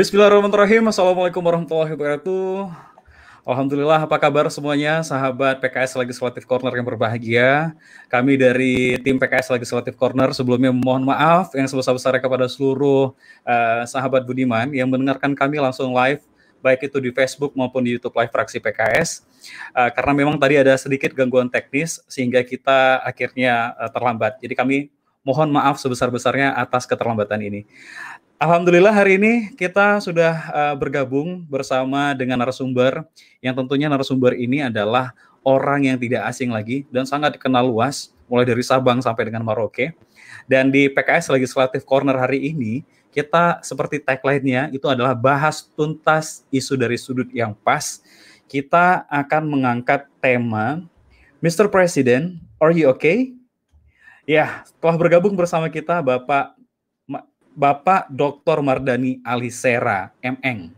Bismillahirrahmanirrahim. Assalamualaikum warahmatullahi wabarakatuh. Alhamdulillah, apa kabar semuanya, sahabat PKS Legislative Corner yang berbahagia. Kami dari tim PKS Legislative Corner sebelumnya mohon maaf yang sebesar-besarnya kepada seluruh uh, sahabat Budiman yang mendengarkan kami langsung live, baik itu di Facebook maupun di YouTube Live Fraksi PKS. Uh, karena memang tadi ada sedikit gangguan teknis sehingga kita akhirnya uh, terlambat. Jadi kami mohon maaf sebesar-besarnya atas keterlambatan ini. Alhamdulillah hari ini kita sudah uh, bergabung bersama dengan narasumber yang tentunya narasumber ini adalah orang yang tidak asing lagi dan sangat dikenal luas mulai dari Sabang sampai dengan Maroke. Dan di PKS Legislative Corner hari ini kita seperti tagline-nya itu adalah bahas tuntas isu dari sudut yang pas. Kita akan mengangkat tema Mr. President, are you okay? Ya, telah bergabung bersama kita Bapak Bapak Dr. Mardani Alisera, MN.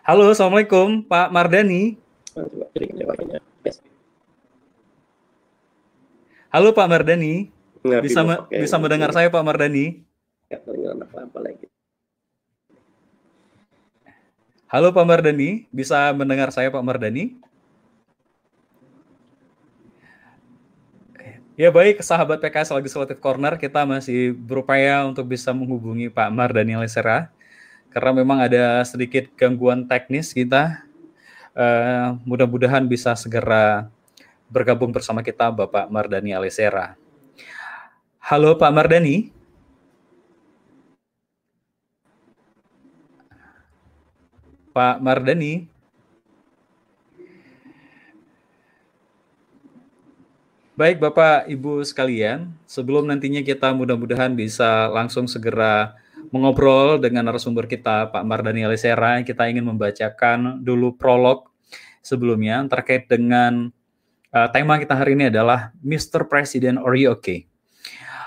Halo, Assalamualaikum Pak Mardani. Halo Pak Mardani. Bisa bisa mendengar saya Pak Mardani? Halo Pak Mardani, bisa mendengar saya Pak Mardani? Ya baik, sahabat PKS Legislative Corner, kita masih berupaya untuk bisa menghubungi Pak Mar Daniel Sera, karena memang ada sedikit gangguan teknis kita. Uh, mudah-mudahan bisa segera bergabung bersama kita Bapak Mardani Alesera. Halo Pak Mardani. Pak Mardani. Baik Bapak Ibu sekalian, sebelum nantinya kita mudah-mudahan bisa langsung segera mengobrol dengan narasumber kita Pak Mardani Alisera, kita ingin membacakan dulu prolog sebelumnya terkait dengan uh, tema kita hari ini adalah Mr. President Are You Okay?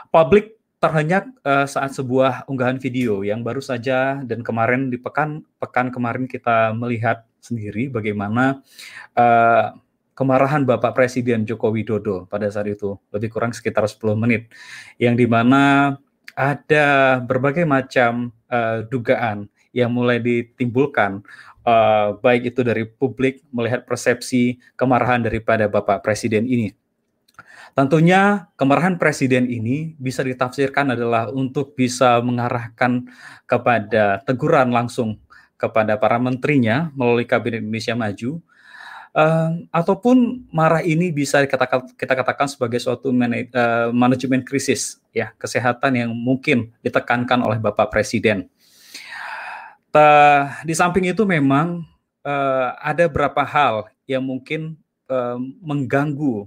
Publik terhenyak uh, saat sebuah unggahan video yang baru saja dan kemarin di pekan pekan kemarin kita melihat sendiri bagaimana uh, kemarahan Bapak Presiden Joko Widodo pada saat itu, lebih kurang sekitar 10 menit, yang di mana ada berbagai macam uh, dugaan yang mulai ditimbulkan, uh, baik itu dari publik melihat persepsi kemarahan daripada Bapak Presiden ini. Tentunya kemarahan presiden ini bisa ditafsirkan adalah untuk bisa mengarahkan kepada teguran langsung kepada para menterinya melalui Kabinet Indonesia Maju uh, ataupun marah ini bisa dikatakan, kita katakan sebagai suatu uh, manajemen krisis ya kesehatan yang mungkin ditekankan oleh Bapak Presiden. Ta, di samping itu memang uh, ada beberapa hal yang mungkin uh, mengganggu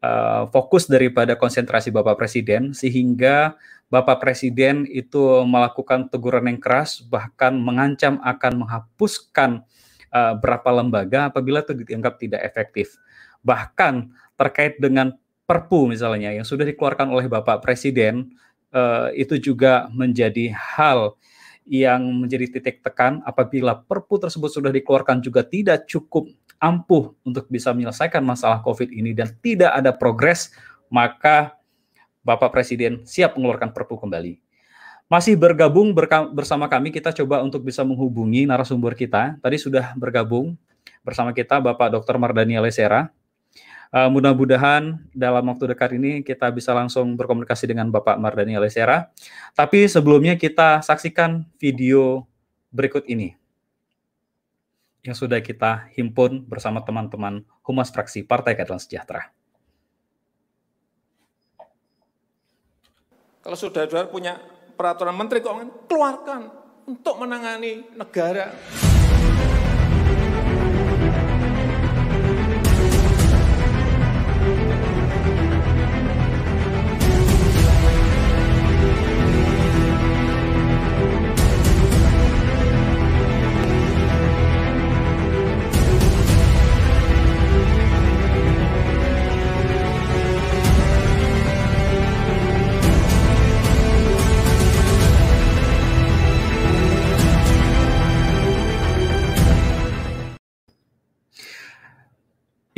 uh, fokus daripada konsentrasi Bapak Presiden sehingga Bapak Presiden itu melakukan teguran yang keras bahkan mengancam akan menghapuskan uh, berapa lembaga apabila itu dianggap tidak efektif. Bahkan terkait dengan Perpu misalnya yang sudah dikeluarkan oleh Bapak Presiden uh, itu juga menjadi hal yang menjadi titik tekan apabila Perpu tersebut sudah dikeluarkan juga tidak cukup ampuh untuk bisa menyelesaikan masalah COVID ini dan tidak ada progres, maka Bapak Presiden siap mengeluarkan Perpu kembali masih bergabung bersama kami. Kita coba untuk bisa menghubungi narasumber kita. Tadi sudah bergabung bersama kita Bapak Dr. Mardani Alesera. Uh, mudah-mudahan dalam waktu dekat ini kita bisa langsung berkomunikasi dengan Bapak Mardani Alesera. Tapi sebelumnya kita saksikan video berikut ini yang sudah kita himpun bersama teman-teman Humas Fraksi Partai Keadilan Sejahtera. Kalau saudara-saudara punya peraturan menteri keuangan keluarkan untuk menangani negara.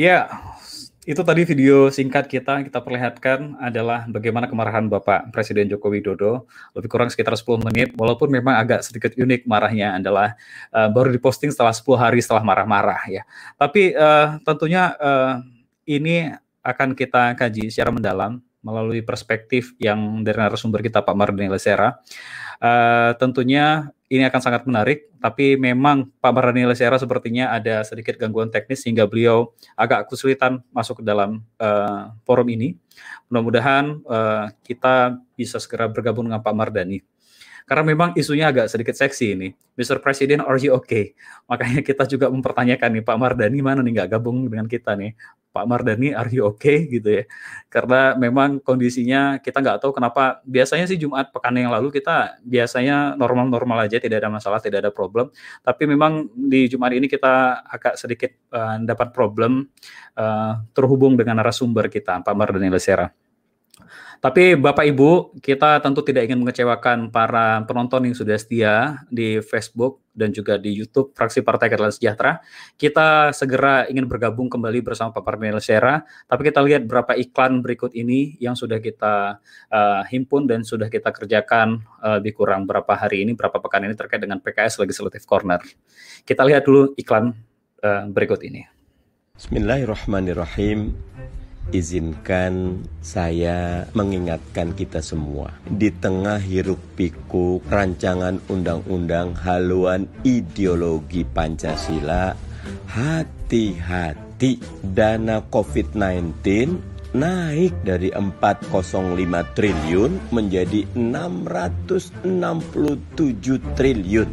Ya, itu tadi video singkat kita kita perlihatkan adalah bagaimana kemarahan Bapak Presiden Joko Widodo lebih kurang sekitar 10 menit walaupun memang agak sedikit unik marahnya adalah uh, baru diposting setelah 10 hari setelah marah-marah ya. Tapi uh, tentunya uh, ini akan kita kaji secara mendalam melalui perspektif yang dari narasumber kita Pak Mardani Lesera. Uh, tentunya ini akan sangat menarik, tapi memang Pak Mardani Lesera sepertinya ada sedikit gangguan teknis sehingga beliau agak kesulitan masuk ke dalam uh, forum ini. Mudah-mudahan uh, kita bisa segera bergabung dengan Pak Mardani. Karena memang isunya agak sedikit seksi ini. Mr. President, are you okay? Makanya kita juga mempertanyakan nih, Pak Mardani mana nih nggak gabung dengan kita nih? Pak Mardani, are you okay? gitu ya. Karena memang kondisinya kita nggak tahu kenapa. Biasanya sih Jumat pekan yang lalu kita biasanya normal-normal aja, tidak ada masalah, tidak ada problem. Tapi memang di Jumat ini kita agak sedikit uh, dapat problem uh, terhubung dengan narasumber kita, Pak Mardani Lesera. Tapi Bapak Ibu, kita tentu tidak ingin mengecewakan para penonton yang sudah setia di Facebook dan juga di YouTube Fraksi Partai Keadilan Sejahtera. Kita segera ingin bergabung kembali bersama Pak Parmel Sera, tapi kita lihat berapa iklan berikut ini yang sudah kita uh, himpun dan sudah kita kerjakan uh, lebih kurang berapa hari ini, berapa pekan ini terkait dengan PKS Legislative Corner. Kita lihat dulu iklan uh, berikut ini. Bismillahirrahmanirrahim izinkan saya mengingatkan kita semua. Di tengah hiruk pikuk rancangan undang-undang haluan ideologi Pancasila hati-hati. Dana COVID-19 naik dari 405 triliun menjadi 667 triliun.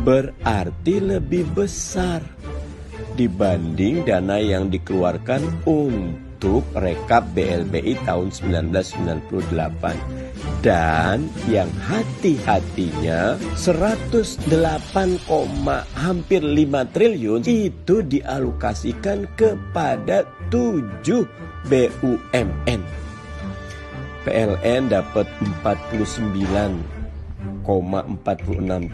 Berarti lebih besar dibanding dana yang dikeluarkan untuk untuk rekap BLBI tahun 1998 dan yang hati-hatinya 108, hampir 5 triliun itu dialokasikan kepada 7 BUMN. PLN dapat 49,46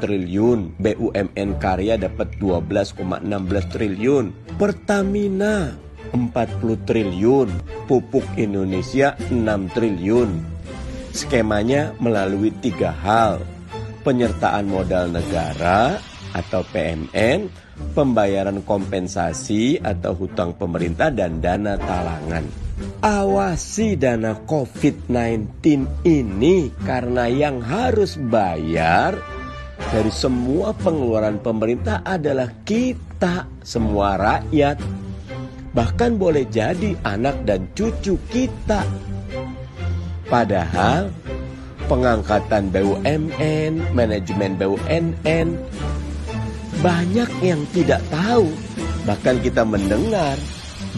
triliun, BUMN Karya dapat 12,16 triliun, Pertamina 40 triliun, pupuk Indonesia 6 triliun. Skemanya melalui tiga hal, penyertaan modal negara atau PMN, pembayaran kompensasi atau hutang pemerintah dan dana talangan. Awasi dana COVID-19 ini karena yang harus bayar dari semua pengeluaran pemerintah adalah kita, semua rakyat bahkan boleh jadi anak dan cucu kita. Padahal pengangkatan BUMN, manajemen BUMN banyak yang tidak tahu. Bahkan kita mendengar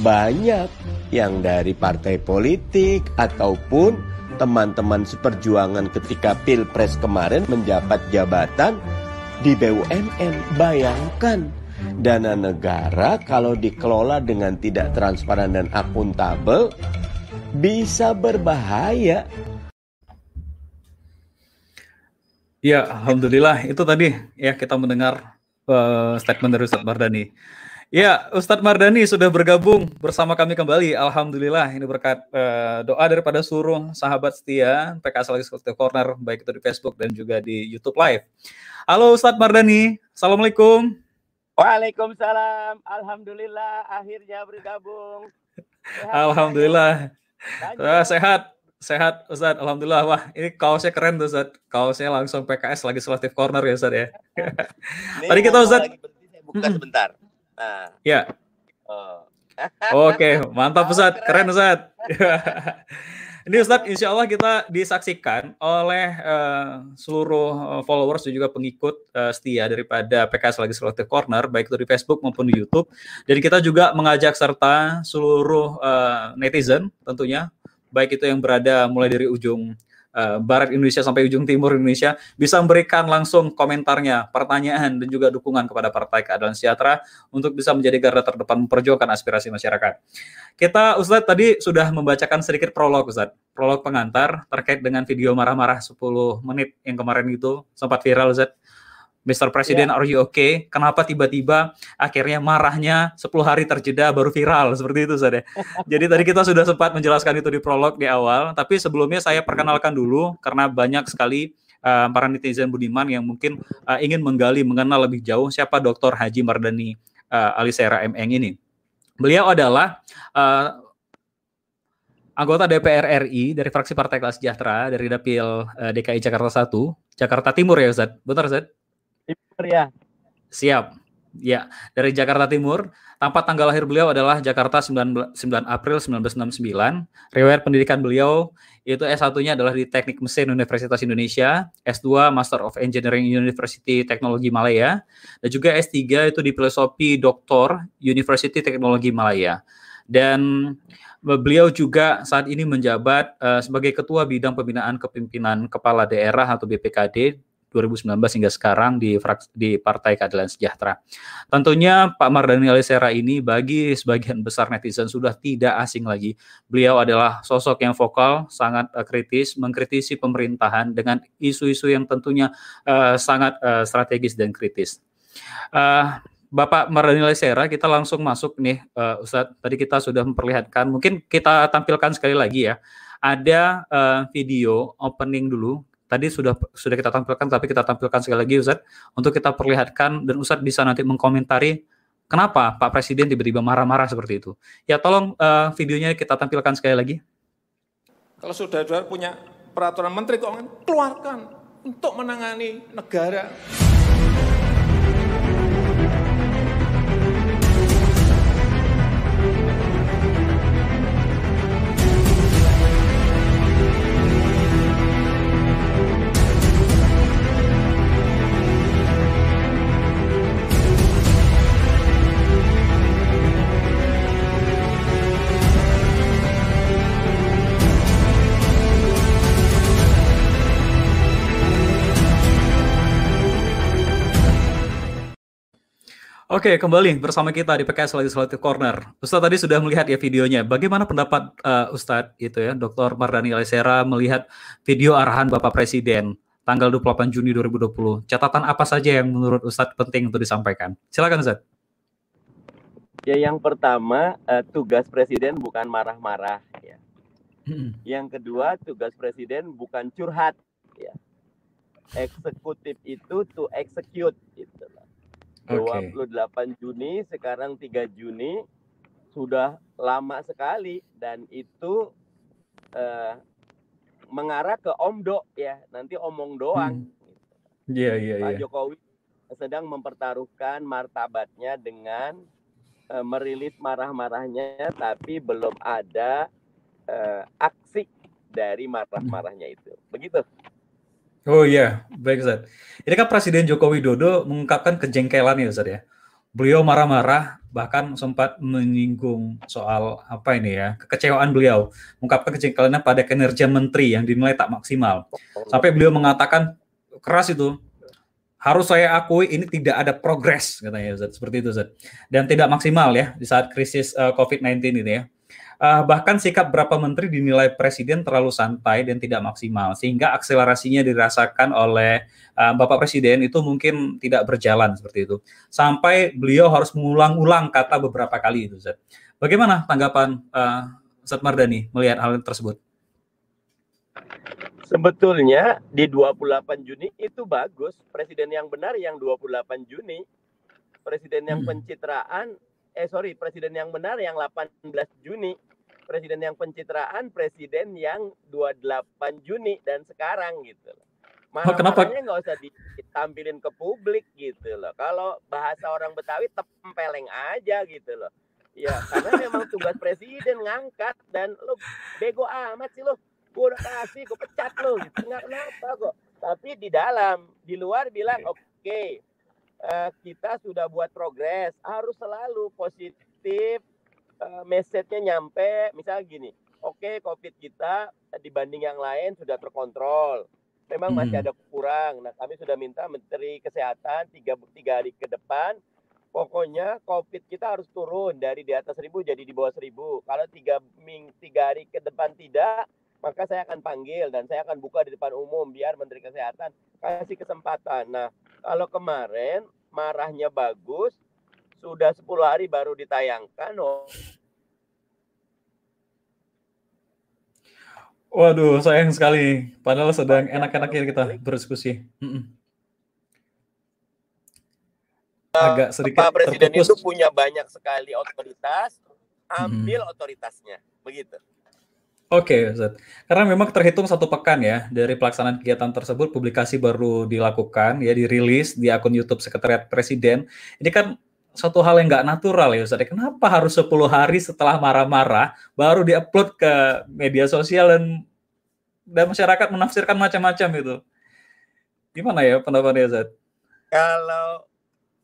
banyak yang dari partai politik ataupun teman-teman seperjuangan ketika Pilpres kemarin menjabat jabatan di BUMN. Bayangkan dana negara kalau dikelola dengan tidak transparan dan akuntabel bisa berbahaya. Ya, alhamdulillah itu tadi ya kita mendengar uh, statement dari Ustadz Mardani. Ya, Ustadz Mardani sudah bergabung bersama kami kembali. Alhamdulillah ini berkat uh, doa daripada seluruh sahabat setia PKS Legislative Corner baik itu di Facebook dan juga di YouTube Live. Halo Ustadz Mardani, Assalamualaikum. Waalaikumsalam. Alhamdulillah akhirnya bergabung. Sehat, Alhamdulillah. Uh, sehat, sehat Ustaz. Alhamdulillah. Wah, ini kaosnya keren tuh Ustaz. Kaosnya langsung PKS lagi selective corner ya Ustaz ya. Tadi kita Ustaz. Lagi saya buka sebentar. Nah. Ya. Oh. Oke, mantap Ustaz. Keren Ustaz. Ini Ustadz, insya Allah kita disaksikan oleh uh, seluruh uh, followers dan juga pengikut uh, setia daripada PKS lagi Legislative Corner, baik itu di Facebook maupun di YouTube. Dan kita juga mengajak serta seluruh uh, netizen tentunya, baik itu yang berada mulai dari ujung uh, barat Indonesia sampai ujung timur Indonesia bisa memberikan langsung komentarnya, pertanyaan dan juga dukungan kepada Partai Keadilan Sejahtera untuk bisa menjadi garda terdepan memperjuangkan aspirasi masyarakat. Kita Ustadz tadi sudah membacakan sedikit prolog Ustadz, prolog pengantar terkait dengan video marah-marah 10 menit yang kemarin itu sempat viral Ustadz. Mr. President, yeah. are you okay? Kenapa tiba-tiba akhirnya marahnya 10 hari terjeda baru viral seperti itu saja. Jadi tadi kita sudah sempat menjelaskan itu di prolog di awal, tapi sebelumnya saya perkenalkan dulu karena banyak sekali uh, para netizen Budiman yang mungkin uh, ingin menggali mengenal lebih jauh siapa Dr. Haji Mardani uh, Alisera MN ini. Beliau adalah uh, anggota DPR RI dari fraksi Partai Kelas Sejahtera dari Dapil uh, DKI Jakarta 1, Jakarta Timur ya Ustaz. Benar Ustaz? Timur ya. Siap. Ya, dari Jakarta Timur. Tempat tanggal lahir beliau adalah Jakarta 9, 9 April 1969. Riwayat pendidikan beliau itu S1-nya adalah di Teknik Mesin Universitas Indonesia, S2 Master of Engineering University Teknologi Malaya, dan juga S3 itu di Filosofi Doktor University Teknologi Malaya. Dan beliau juga saat ini menjabat uh, sebagai Ketua Bidang Pembinaan Kepimpinan Kepala Daerah atau BPKD 2019 hingga sekarang di di Partai Keadilan Sejahtera. Tentunya Pak Mardani Alisera ini bagi sebagian besar netizen sudah tidak asing lagi. Beliau adalah sosok yang vokal, sangat uh, kritis, mengkritisi pemerintahan dengan isu-isu yang tentunya uh, sangat uh, strategis dan kritis. Uh, Bapak Mardani Alisera, kita langsung masuk nih, uh, Ustadz. Tadi kita sudah memperlihatkan, mungkin kita tampilkan sekali lagi ya. Ada uh, video opening dulu tadi sudah sudah kita tampilkan tapi kita tampilkan sekali lagi Ustadz untuk kita perlihatkan dan Ustadz bisa nanti mengkomentari kenapa Pak Presiden tiba-tiba marah-marah seperti itu. Ya tolong uh, videonya kita tampilkan sekali lagi. Kalau saudara-saudara punya peraturan menteri keuangan, keluarkan untuk menangani negara. Oke, kembali bersama kita di PKS Legislative Corner. Ustadz tadi sudah melihat ya videonya. Bagaimana pendapat uh, Ustadz itu ya, Dr. Mardani Alisera melihat video arahan Bapak Presiden tanggal 28 Juni 2020. Catatan apa saja yang menurut Ustadz penting untuk disampaikan? Silakan Ustadz. Ya, yang pertama uh, tugas Presiden bukan marah-marah ya. Yang kedua, tugas Presiden bukan curhat ya. Eksekutif itu to execute gitu 28 Juni, sekarang 3 Juni sudah lama sekali dan itu uh, mengarah ke omdo ya, nanti omong doang. Hmm. Iya, iya, Pak yeah. Jokowi sedang mempertaruhkan martabatnya dengan uh, merilis marah-marahnya tapi belum ada uh, aksi dari marah-marahnya itu. Begitu. Oh iya, baik Ustaz. Ini kan Presiden Joko Widodo mengungkapkan kejengkelan ya Ustaz ya. Beliau marah-marah bahkan sempat menyinggung soal apa ini ya, kekecewaan beliau. Mengungkapkan kejengkelannya pada kinerja menteri yang dinilai tak maksimal. Sampai beliau mengatakan keras itu, harus saya akui ini tidak ada progres katanya Ustaz, seperti itu Ustaz. Dan tidak maksimal ya di saat krisis uh, eh, COVID-19 ini ya. Uh, bahkan sikap beberapa menteri dinilai presiden terlalu santai dan tidak maksimal, sehingga akselerasinya dirasakan oleh uh, Bapak Presiden itu mungkin tidak berjalan seperti itu. Sampai beliau harus mengulang-ulang kata beberapa kali itu, Zat. Bagaimana tanggapan uh, Ustaz Mardani melihat hal tersebut? Sebetulnya di 28 Juni itu bagus. Presiden yang benar yang 28 Juni. Presiden yang hmm. pencitraan eh sorry presiden yang benar yang 18 Juni presiden yang pencitraan presiden yang 28 Juni dan sekarang gitu loh. Mana oh, kenapa? nggak usah ditampilin ke publik gitu loh. Kalau bahasa orang Betawi tempeleng aja gitu loh. Ya karena memang tugas presiden ngangkat dan lo bego amat sih lo. Gue udah kasih, gue pecat lo gitu. Nggak kenapa kok. Tapi di dalam, di luar bilang oke, okay, uh, kita sudah buat progres. Harus selalu positif uh, message-nya nyampe. Misalnya gini oke okay, covid kita dibanding yang lain sudah terkontrol. Memang masih hmm. ada kurang. Nah kami sudah minta menteri kesehatan tiga tiga hari ke depan pokoknya covid kita harus turun dari di atas seribu jadi di bawah seribu. Kalau tiga ming tiga hari ke depan tidak maka saya akan panggil dan saya akan buka di depan umum biar menteri kesehatan kasih kesempatan. Nah Kalau kemarin marahnya bagus, sudah 10 hari baru ditayangkan. Oh. Waduh, sayang sekali. Padahal sedang enak-enaknya kita berdiskusi. Agak sedikit Pak Presiden terputus. itu punya banyak sekali otoritas, ambil hmm. otoritasnya, begitu. Oke, okay. Karena memang terhitung satu pekan ya dari pelaksanaan kegiatan tersebut, publikasi baru dilakukan, ya dirilis di akun YouTube Sekretariat Presiden. Ini kan satu hal yang nggak natural ya Ustaz. Kenapa harus 10 hari setelah marah-marah baru diupload ke media sosial dan dan masyarakat menafsirkan macam-macam itu? Gimana ya pendapatnya Ustaz? Kalau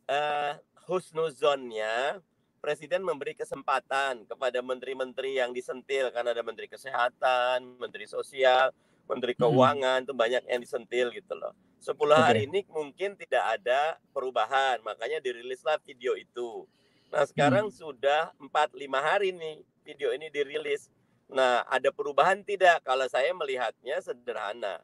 uh, husnuzonnya Presiden memberi kesempatan kepada menteri-menteri yang disentil karena ada menteri kesehatan, menteri sosial, menteri keuangan itu banyak yang disentil gitu loh. Sepuluh hari ini mungkin tidak ada perubahan, makanya dirilislah video itu. Nah sekarang hmm. sudah 4-5 hari nih video ini dirilis. Nah ada perubahan tidak? Kalau saya melihatnya sederhana.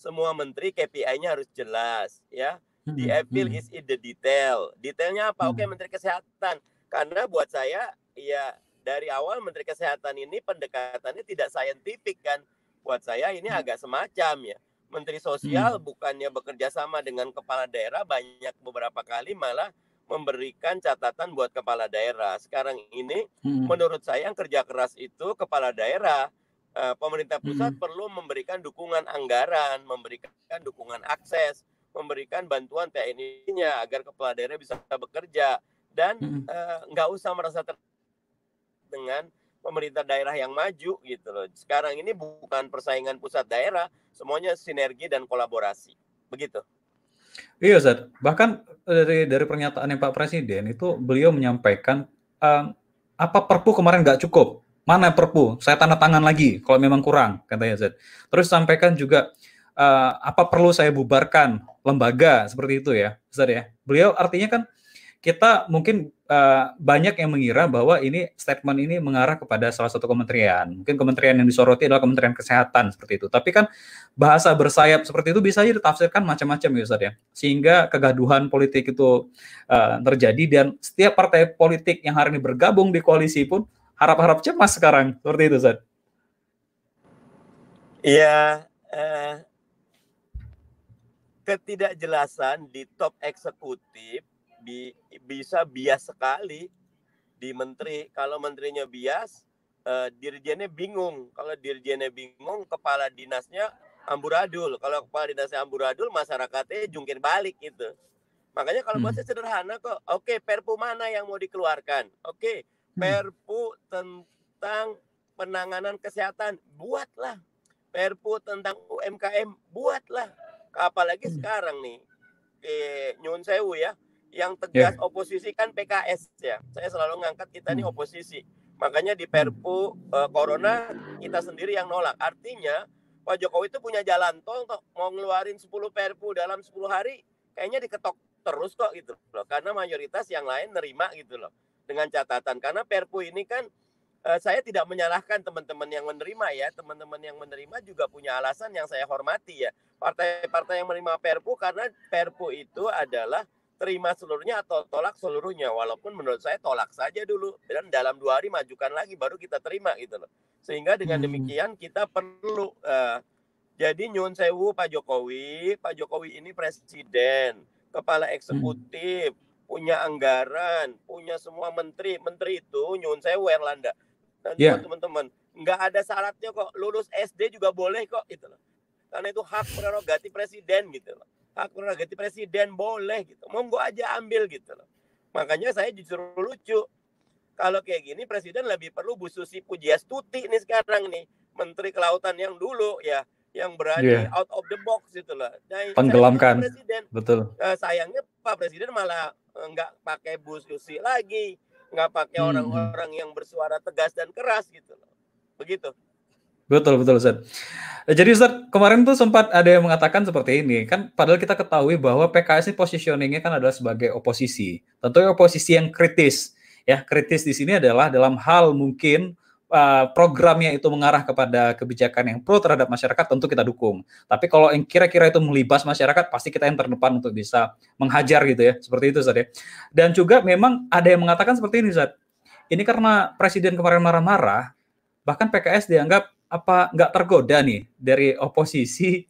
Semua menteri KPI-nya harus jelas ya. The appeal is in the detail. Detailnya apa? Oke, Menteri Kesehatan karena buat saya ya dari awal Menteri Kesehatan ini pendekatannya tidak saintifik kan. Buat saya ini hmm. agak semacam ya. Menteri Sosial hmm. bukannya bekerja sama dengan kepala daerah banyak beberapa kali malah memberikan catatan buat kepala daerah. Sekarang ini hmm. menurut saya yang kerja keras itu kepala daerah eh, pemerintah pusat hmm. perlu memberikan dukungan anggaran, memberikan dukungan akses, memberikan bantuan TNI-nya agar kepala daerah bisa bekerja dan eh, nggak uh, usah merasa ter dengan pemerintah daerah yang maju gitu loh. Sekarang ini bukan persaingan pusat daerah, semuanya sinergi dan kolaborasi. Begitu. Iya, Zat. Bahkan dari dari pernyataannya Pak Presiden itu beliau menyampaikan uh, apa Perpu kemarin nggak cukup. Mana Perpu? Saya tanda tangan lagi kalau memang kurang, katanya Zat. Terus sampaikan juga uh, apa perlu saya bubarkan lembaga seperti itu ya, Zat ya. Beliau artinya kan kita mungkin uh, banyak yang mengira bahwa ini statement ini mengarah kepada salah satu kementerian. Mungkin kementerian yang disoroti adalah Kementerian Kesehatan seperti itu. Tapi kan bahasa bersayap seperti itu bisa ditafsirkan macam-macam ya Ustaz ya. Sehingga kegaduhan politik itu uh, terjadi dan setiap partai politik yang hari ini bergabung di koalisi pun harap-harap cemas sekarang. Seperti itu Ustaz. Iya, uh, ketidakjelasan di top eksekutif bi bisa bias sekali di menteri. Kalau menterinya bias, uh, dirjennya bingung. Kalau dirjennya bingung, kepala dinasnya amburadul. Kalau kepala dinasnya amburadul, masyarakatnya jungkir balik gitu. Makanya kalau hmm. saya sederhana kok. Oke, Perpu mana yang mau dikeluarkan? Oke, hmm. Perpu tentang penanganan kesehatan, buatlah. Perpu tentang UMKM, buatlah. Apalagi hmm. sekarang nih, eh, nyun sewu ya, yang tegas yeah. oposisi kan PKS ya. Saya selalu ngangkat kita ini hmm. oposisi. Makanya di Perpu uh, Corona kita sendiri yang nolak. Artinya Pak Jokowi itu punya jalan tol kok mau ngeluarin 10 Perpu dalam 10 hari kayaknya diketok terus kok gitu loh. Karena mayoritas yang lain nerima gitu loh. Dengan catatan karena Perpu ini kan uh, saya tidak menyalahkan teman-teman yang menerima ya. Teman-teman yang menerima juga punya alasan yang saya hormati ya. Partai-partai yang menerima Perpu karena Perpu itu adalah terima seluruhnya atau tolak seluruhnya? Walaupun menurut saya tolak saja dulu dan dalam dua hari majukan lagi baru kita terima gitu loh. Sehingga dengan hmm. demikian kita perlu uh, jadi nyun sewu Pak Jokowi. Pak Jokowi ini presiden kepala eksekutif hmm. punya anggaran punya semua menteri. Menteri itu nyun sewu Erlanda. Dan yeah. teman-teman nggak ada syaratnya kok. Lulus SD juga boleh kok gitu loh. Karena itu hak prerogatif presiden gitu loh hak prerogatif presiden boleh gitu. Monggo aja ambil gitu loh. Makanya saya justru lucu. Kalau kayak gini presiden lebih perlu Bu Susi Pujiastuti nih sekarang nih, menteri kelautan yang dulu ya, yang berani yeah. out of the box gitu loh. Nah, Tenggelamkan. Presiden, Betul. Uh, sayangnya Pak Presiden malah eh, nggak pakai Bu Susi lagi, nggak pakai hmm, orang-orang hmm. yang bersuara tegas dan keras gitu loh. Begitu. Betul betul Ustaz. Jadi Ustaz, kemarin tuh sempat ada yang mengatakan seperti ini, kan padahal kita ketahui bahwa PKS ini positioningnya kan adalah sebagai oposisi. Tentunya oposisi yang kritis. Ya, kritis di sini adalah dalam hal mungkin uh, programnya itu mengarah kepada kebijakan yang pro terhadap masyarakat tentu kita dukung. Tapi kalau yang kira-kira itu melibas masyarakat pasti kita yang terdepan untuk bisa menghajar gitu ya. Seperti itu Ustaz ya. Dan juga memang ada yang mengatakan seperti ini Ustaz. Ini karena presiden kemarin marah-marah bahkan PKS dianggap apa nggak tergoda nih dari oposisi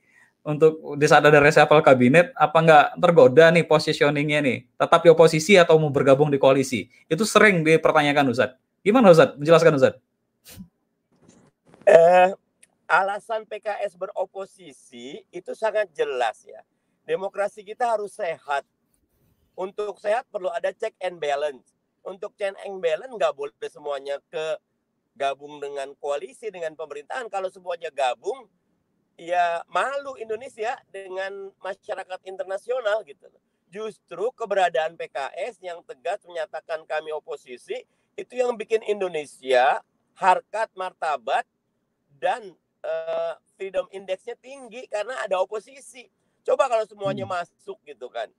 untuk di saat ada reshuffle kabinet apa nggak tergoda nih positioningnya nih tetap di oposisi atau mau bergabung di koalisi itu sering dipertanyakan Ustaz gimana Ustaz menjelaskan Ustaz Eh, alasan PKS beroposisi itu sangat jelas ya. Demokrasi kita harus sehat. Untuk sehat perlu ada check and balance. Untuk check and balance nggak boleh semuanya ke gabung dengan koalisi dengan pemerintahan. Kalau semuanya gabung, ya malu Indonesia dengan masyarakat internasional gitu. Justru keberadaan PKS yang tegas menyatakan kami oposisi itu yang bikin Indonesia harkat martabat dan uh, freedom indexnya tinggi karena ada oposisi. Coba kalau semuanya hmm. masuk gitu kan.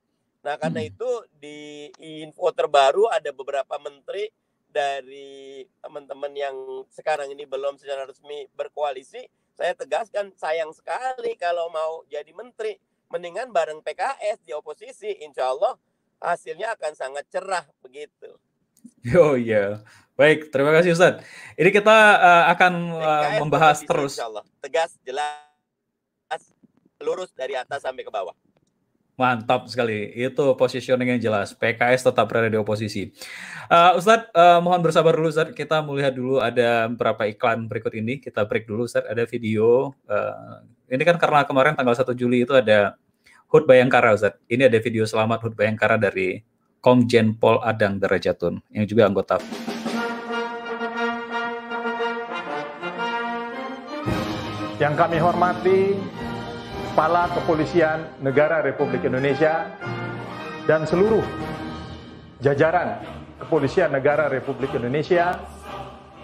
Nah karena hmm. itu di info terbaru ada beberapa menteri dari teman-teman yang sekarang ini belum secara resmi berkoalisi. Saya tegaskan sayang sekali kalau mau jadi menteri. Mendingan bareng PKS di oposisi. Insya Allah hasilnya akan sangat cerah begitu. Oh iya. Baik, terima kasih Ustaz. Ini kita uh, akan uh, membahas terus. Tegas, jelas, lurus dari atas sampai ke bawah. Mantap sekali. Itu positioning yang jelas. PKS tetap berada di oposisi. Uh, Ustadz, uh, mohon bersabar dulu Ustadz. Kita melihat dulu ada beberapa iklan berikut ini. Kita break dulu Ustadz. Ada video. Uh, ini kan karena kemarin tanggal 1 Juli itu ada HUT Bayangkara Ustadz. Ini ada video selamat HUT Bayangkara dari Komjen Pol Adang Derajatun yang juga anggota Yang kami hormati Kepala Kepolisian Negara Republik Indonesia dan seluruh jajaran Kepolisian Negara Republik Indonesia,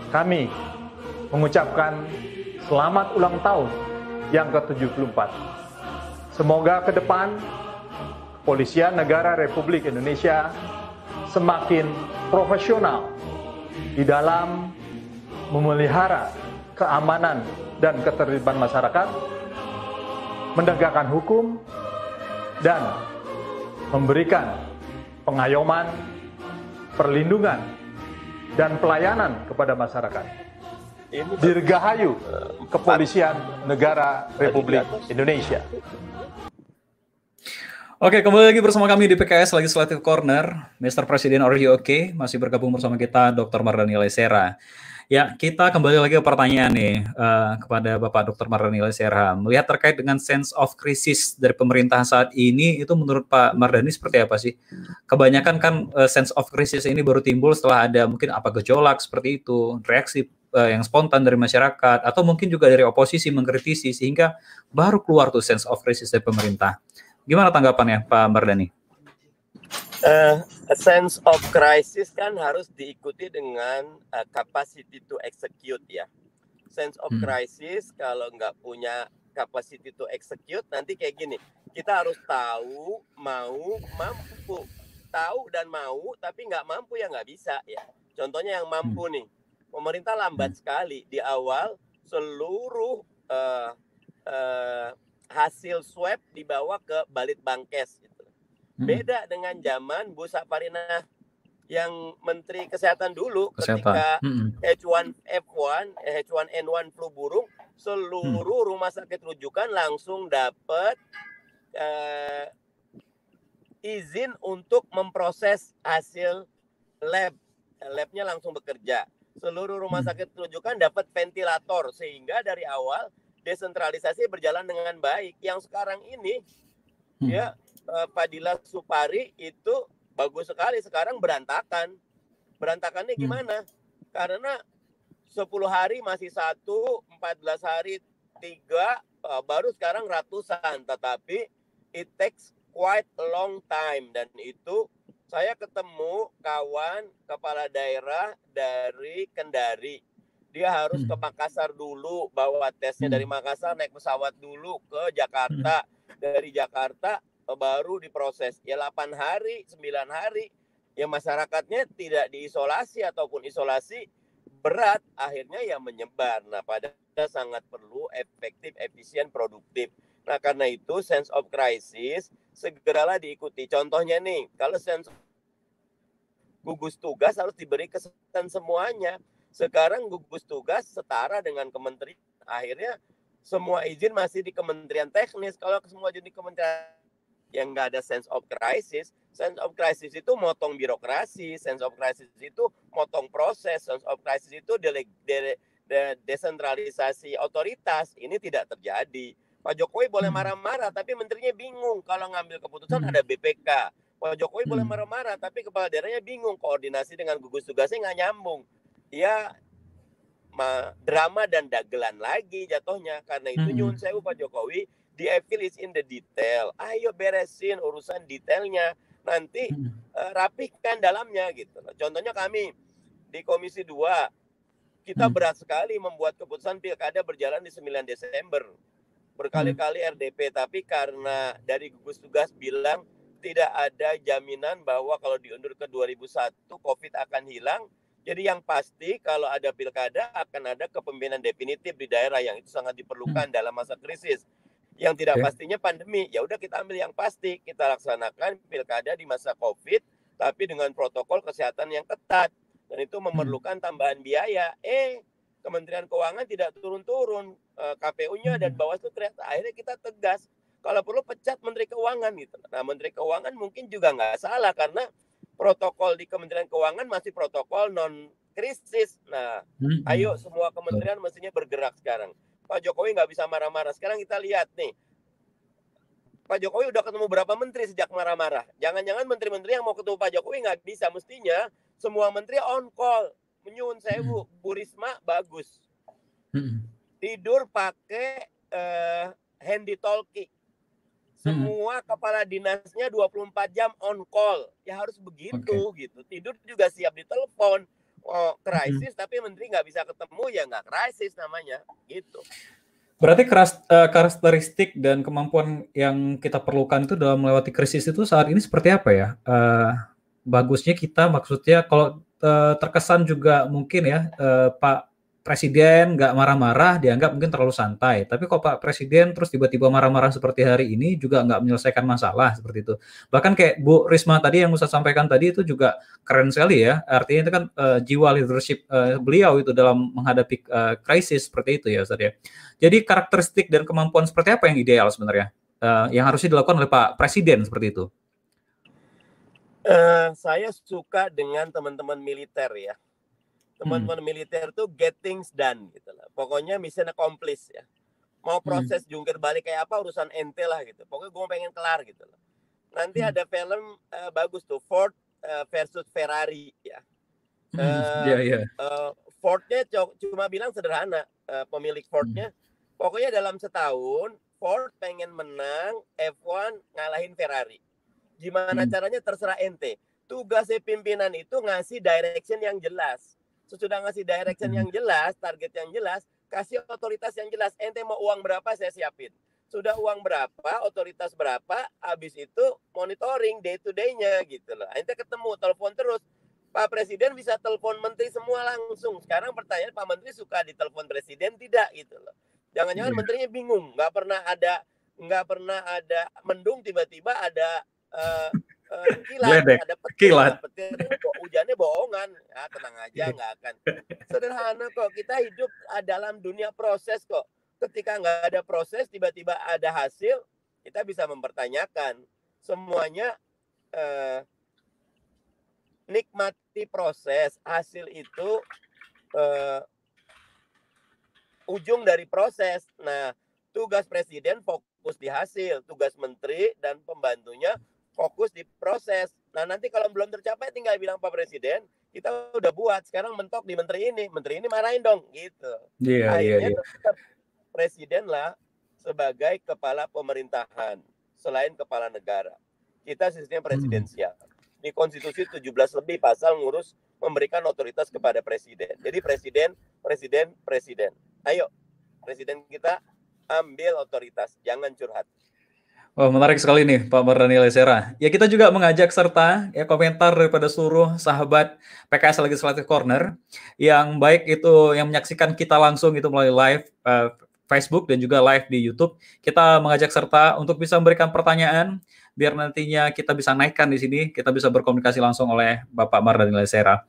kami mengucapkan selamat ulang tahun yang ke-74. Semoga ke depan Kepolisian Negara Republik Indonesia semakin profesional di dalam memelihara keamanan dan keterlibatan masyarakat, menegakkan hukum, dan memberikan pengayoman, perlindungan, dan pelayanan kepada masyarakat. Dirgahayu Kepolisian Negara Republik Indonesia. Oke, kembali lagi bersama kami di PKS Legislative Corner. Mr. Presiden, are you okay? Masih bergabung bersama kita Dr. Mardani Lesera. Ya, kita kembali lagi ke pertanyaan nih uh, kepada Bapak Dr. Mardani Lesera. Melihat terkait dengan sense of crisis dari pemerintah saat ini, itu menurut Pak Mardani seperti apa sih? Kebanyakan kan uh, sense of crisis ini baru timbul setelah ada mungkin apa gejolak seperti itu, reaksi uh, yang spontan dari masyarakat, atau mungkin juga dari oposisi mengkritisi, sehingga baru keluar tuh sense of crisis dari pemerintah. Gimana tanggapannya Pak Mardani? Uh, a sense of crisis kan harus diikuti dengan uh, capacity to execute ya. Sense of hmm. crisis kalau nggak punya capacity to execute nanti kayak gini. Kita harus tahu, mau, mampu. Tahu dan mau tapi nggak mampu ya nggak bisa ya. Contohnya yang mampu hmm. nih. Pemerintah lambat hmm. sekali di awal seluruh uh, uh, hasil swab dibawa ke Balit Bangkes. Beda dengan zaman Bu Saparina yang Menteri Kesehatan dulu Kesehatan. ketika hmm. H1F1, H1N1 flu burung, seluruh hmm. rumah sakit rujukan langsung dapat uh, izin untuk memproses hasil lab. Labnya langsung bekerja. Seluruh rumah hmm. sakit rujukan dapat ventilator sehingga dari awal desentralisasi berjalan dengan baik. Yang sekarang ini hmm. ya uh, Padilla Supari itu bagus sekali sekarang berantakan. Berantakannya hmm. gimana? Hmm. Karena 10 hari masih satu, 14 hari tiga, uh, baru sekarang ratusan. Tetapi it takes quite a long time dan itu saya ketemu kawan kepala daerah dari Kendari. Dia harus hmm. ke Makassar dulu, bawa tesnya hmm. dari Makassar, naik pesawat dulu ke Jakarta. Hmm. Dari Jakarta baru diproses. Ya 8 hari, 9 hari, ya masyarakatnya tidak diisolasi ataupun isolasi berat akhirnya ya menyebar. Nah, pada sangat perlu efektif, efisien, produktif. Nah, karena itu sense of crisis segeralah diikuti. Contohnya nih, kalau sense gugus tugas harus diberi kesempatan semuanya. Sekarang gugus tugas setara dengan kementerian. Akhirnya semua izin masih di kementerian teknis. Kalau semua jadi kementerian yang nggak ada sense of crisis, sense of crisis itu motong birokrasi, sense of crisis itu motong proses, sense of crisis itu dele, de, de, desentralisasi otoritas. Ini tidak terjadi. Pak Jokowi boleh hmm. marah-marah, tapi menterinya bingung kalau ngambil keputusan hmm. ada BPK. Pak Jokowi hmm. boleh marah-marah, tapi kepala daerahnya bingung koordinasi dengan gugus tugasnya nggak nyambung. Ya drama dan dagelan lagi jatuhnya. Karena itu hmm. nyun sewu Pak Jokowi, the evil is in the detail. Ayo beresin urusan detailnya. Nanti uh, rapihkan dalamnya gitu. Contohnya kami di Komisi 2 kita hmm. berat sekali membuat keputusan pilkada berjalan di 9 Desember. Berkali-kali hmm. RDP tapi karena dari gugus tugas bilang tidak ada jaminan bahwa kalau diundur ke 2001 Covid akan hilang jadi yang pasti kalau ada pilkada akan ada kepemimpinan definitif di daerah yang itu sangat diperlukan dalam masa krisis. Yang tidak okay. pastinya pandemi. Ya udah kita ambil yang pasti, kita laksanakan pilkada di masa Covid tapi dengan protokol kesehatan yang ketat dan itu hmm. memerlukan tambahan biaya. Eh, Kementerian Keuangan tidak turun-turun, eh, KPU-nya dan hmm. Bawaslu ternyata akhirnya kita tegas kalau perlu pecat Menteri Keuangan gitu. Nah, Menteri Keuangan mungkin juga nggak salah karena protokol di Kementerian Keuangan masih protokol non krisis. Nah, hmm. ayo semua kementerian mestinya bergerak sekarang. Pak Jokowi nggak bisa marah-marah. Sekarang kita lihat nih, Pak Jokowi udah ketemu berapa menteri sejak marah-marah. Jangan-jangan menteri-menteri yang mau ketemu Pak Jokowi nggak bisa. Mestinya semua menteri on call. Menyun sewu, hmm. Bu Risma bagus. Hmm. Tidur pakai uh, handy talkie. Hmm. semua kepala dinasnya 24 jam on call. Ya harus begitu okay. gitu. Tidur juga siap ditelepon. Oh, krisis hmm. tapi menteri nggak bisa ketemu ya nggak krisis namanya gitu. Berarti keras, uh, karakteristik dan kemampuan yang kita perlukan itu dalam melewati krisis itu saat ini seperti apa ya? Uh, bagusnya kita maksudnya kalau uh, terkesan juga mungkin ya uh, Pak presiden nggak marah-marah dianggap mungkin terlalu santai. Tapi kok Pak Presiden terus tiba-tiba marah-marah seperti hari ini juga nggak menyelesaikan masalah seperti itu. Bahkan kayak Bu Risma tadi yang Ustaz sampaikan tadi itu juga keren sekali ya. Artinya itu kan uh, jiwa leadership uh, beliau itu dalam menghadapi uh, krisis seperti itu ya Ustaz ya. Jadi karakteristik dan kemampuan seperti apa yang ideal sebenarnya uh, yang harusnya dilakukan oleh Pak Presiden seperti itu? Uh, saya suka dengan teman-teman militer ya teman-teman hmm. militer tuh get things done gitu lah. Pokoknya mission accomplished ya. Mau hmm. proses hmm. jungkir balik kayak apa urusan ente lah gitu. Pokoknya gue pengen kelar gitu lah. Nanti hmm. ada film uh, bagus tuh Ford uh, versus Ferrari ya. Uh, yeah, yeah. Iya. Uh, Fordnya cuma bilang sederhana uh, pemilik Fordnya. Hmm. Pokoknya dalam setahun Ford pengen menang F1 ngalahin Ferrari. Gimana hmm. caranya terserah ente. Tugasnya pimpinan itu ngasih direction yang jelas sesudah ngasih direction yang jelas, target yang jelas, kasih otoritas yang jelas. Ente mau uang berapa saya siapin. Sudah uang berapa, otoritas berapa, habis itu monitoring day to day-nya gitu loh. Ente ketemu, telepon terus. Pak Presiden bisa telepon menteri semua langsung. Sekarang pertanyaan Pak Menteri suka ditelepon Presiden tidak gitu loh. Jangan-jangan yeah. menterinya bingung, nggak pernah ada nggak pernah ada mendung tiba-tiba ada uh, uh, kilat, ada petir, kilat. petir, hujannya bohongan. Ya, tenang aja, iya. nggak akan. Sederhana kok, kita hidup ah, dalam dunia proses kok. Ketika nggak ada proses, tiba-tiba ada hasil, kita bisa mempertanyakan. Semuanya uh, nikmati proses. Hasil itu uh, ujung dari proses. Nah, tugas presiden fokus di hasil, tugas menteri dan pembantunya fokus di proses. Nah nanti kalau belum tercapai tinggal bilang Pak Presiden, kita udah buat. Sekarang mentok di menteri ini, menteri ini marahin dong, gitu. Iya, yeah, iya, iya. Presiden lah sebagai kepala pemerintahan selain kepala negara. Kita sistem hmm. presidensial. Hmm. Di konstitusi 17 lebih pasal ngurus memberikan otoritas kepada presiden. Jadi presiden, presiden, presiden. Ayo, presiden kita ambil otoritas, jangan curhat. Oh, menarik sekali nih Pak Mardani Lesera. Ya kita juga mengajak serta ya komentar daripada seluruh sahabat PKS Legislative Corner yang baik itu yang menyaksikan kita langsung itu melalui live uh, Facebook dan juga live di YouTube. Kita mengajak serta untuk bisa memberikan pertanyaan biar nantinya kita bisa naikkan di sini, kita bisa berkomunikasi langsung oleh Bapak Mardani Lesera.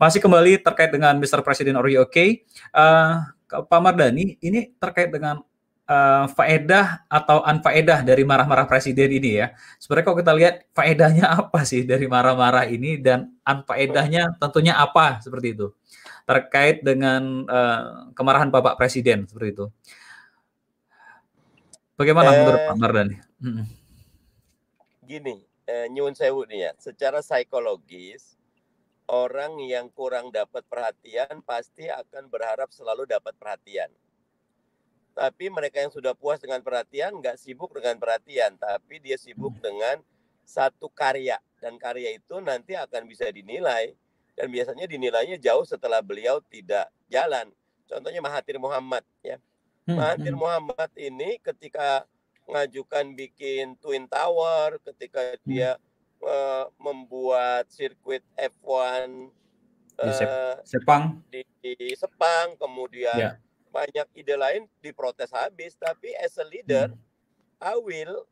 Masih kembali terkait dengan Mr. President Are you okay? Uh, Pak Mardani, ini terkait dengan uh, faedah atau unfaedah dari marah-marah presiden ini ya. Sebenarnya kalau kita lihat faedahnya apa sih dari marah-marah ini dan unfaedahnya tentunya apa seperti itu terkait dengan uh, kemarahan Bapak Presiden seperti itu. Bagaimana uh, menurut Pak Mardani? Hmm. Gini, uh, nyun sewu nih ya, secara psikologis orang yang kurang dapat perhatian pasti akan berharap selalu dapat perhatian tapi mereka yang sudah puas dengan perhatian nggak sibuk dengan perhatian. Tapi dia sibuk hmm. dengan satu karya. Dan karya itu nanti akan bisa dinilai. Dan biasanya dinilainya jauh setelah beliau tidak jalan. Contohnya Mahathir Muhammad ya. Hmm, Mahathir hmm. Muhammad ini ketika mengajukan bikin Twin Tower ketika dia uh, membuat sirkuit F1 di uh, Sepang. di, di Sepang kemudian yeah banyak ide lain diprotes habis tapi as a leader hmm. I will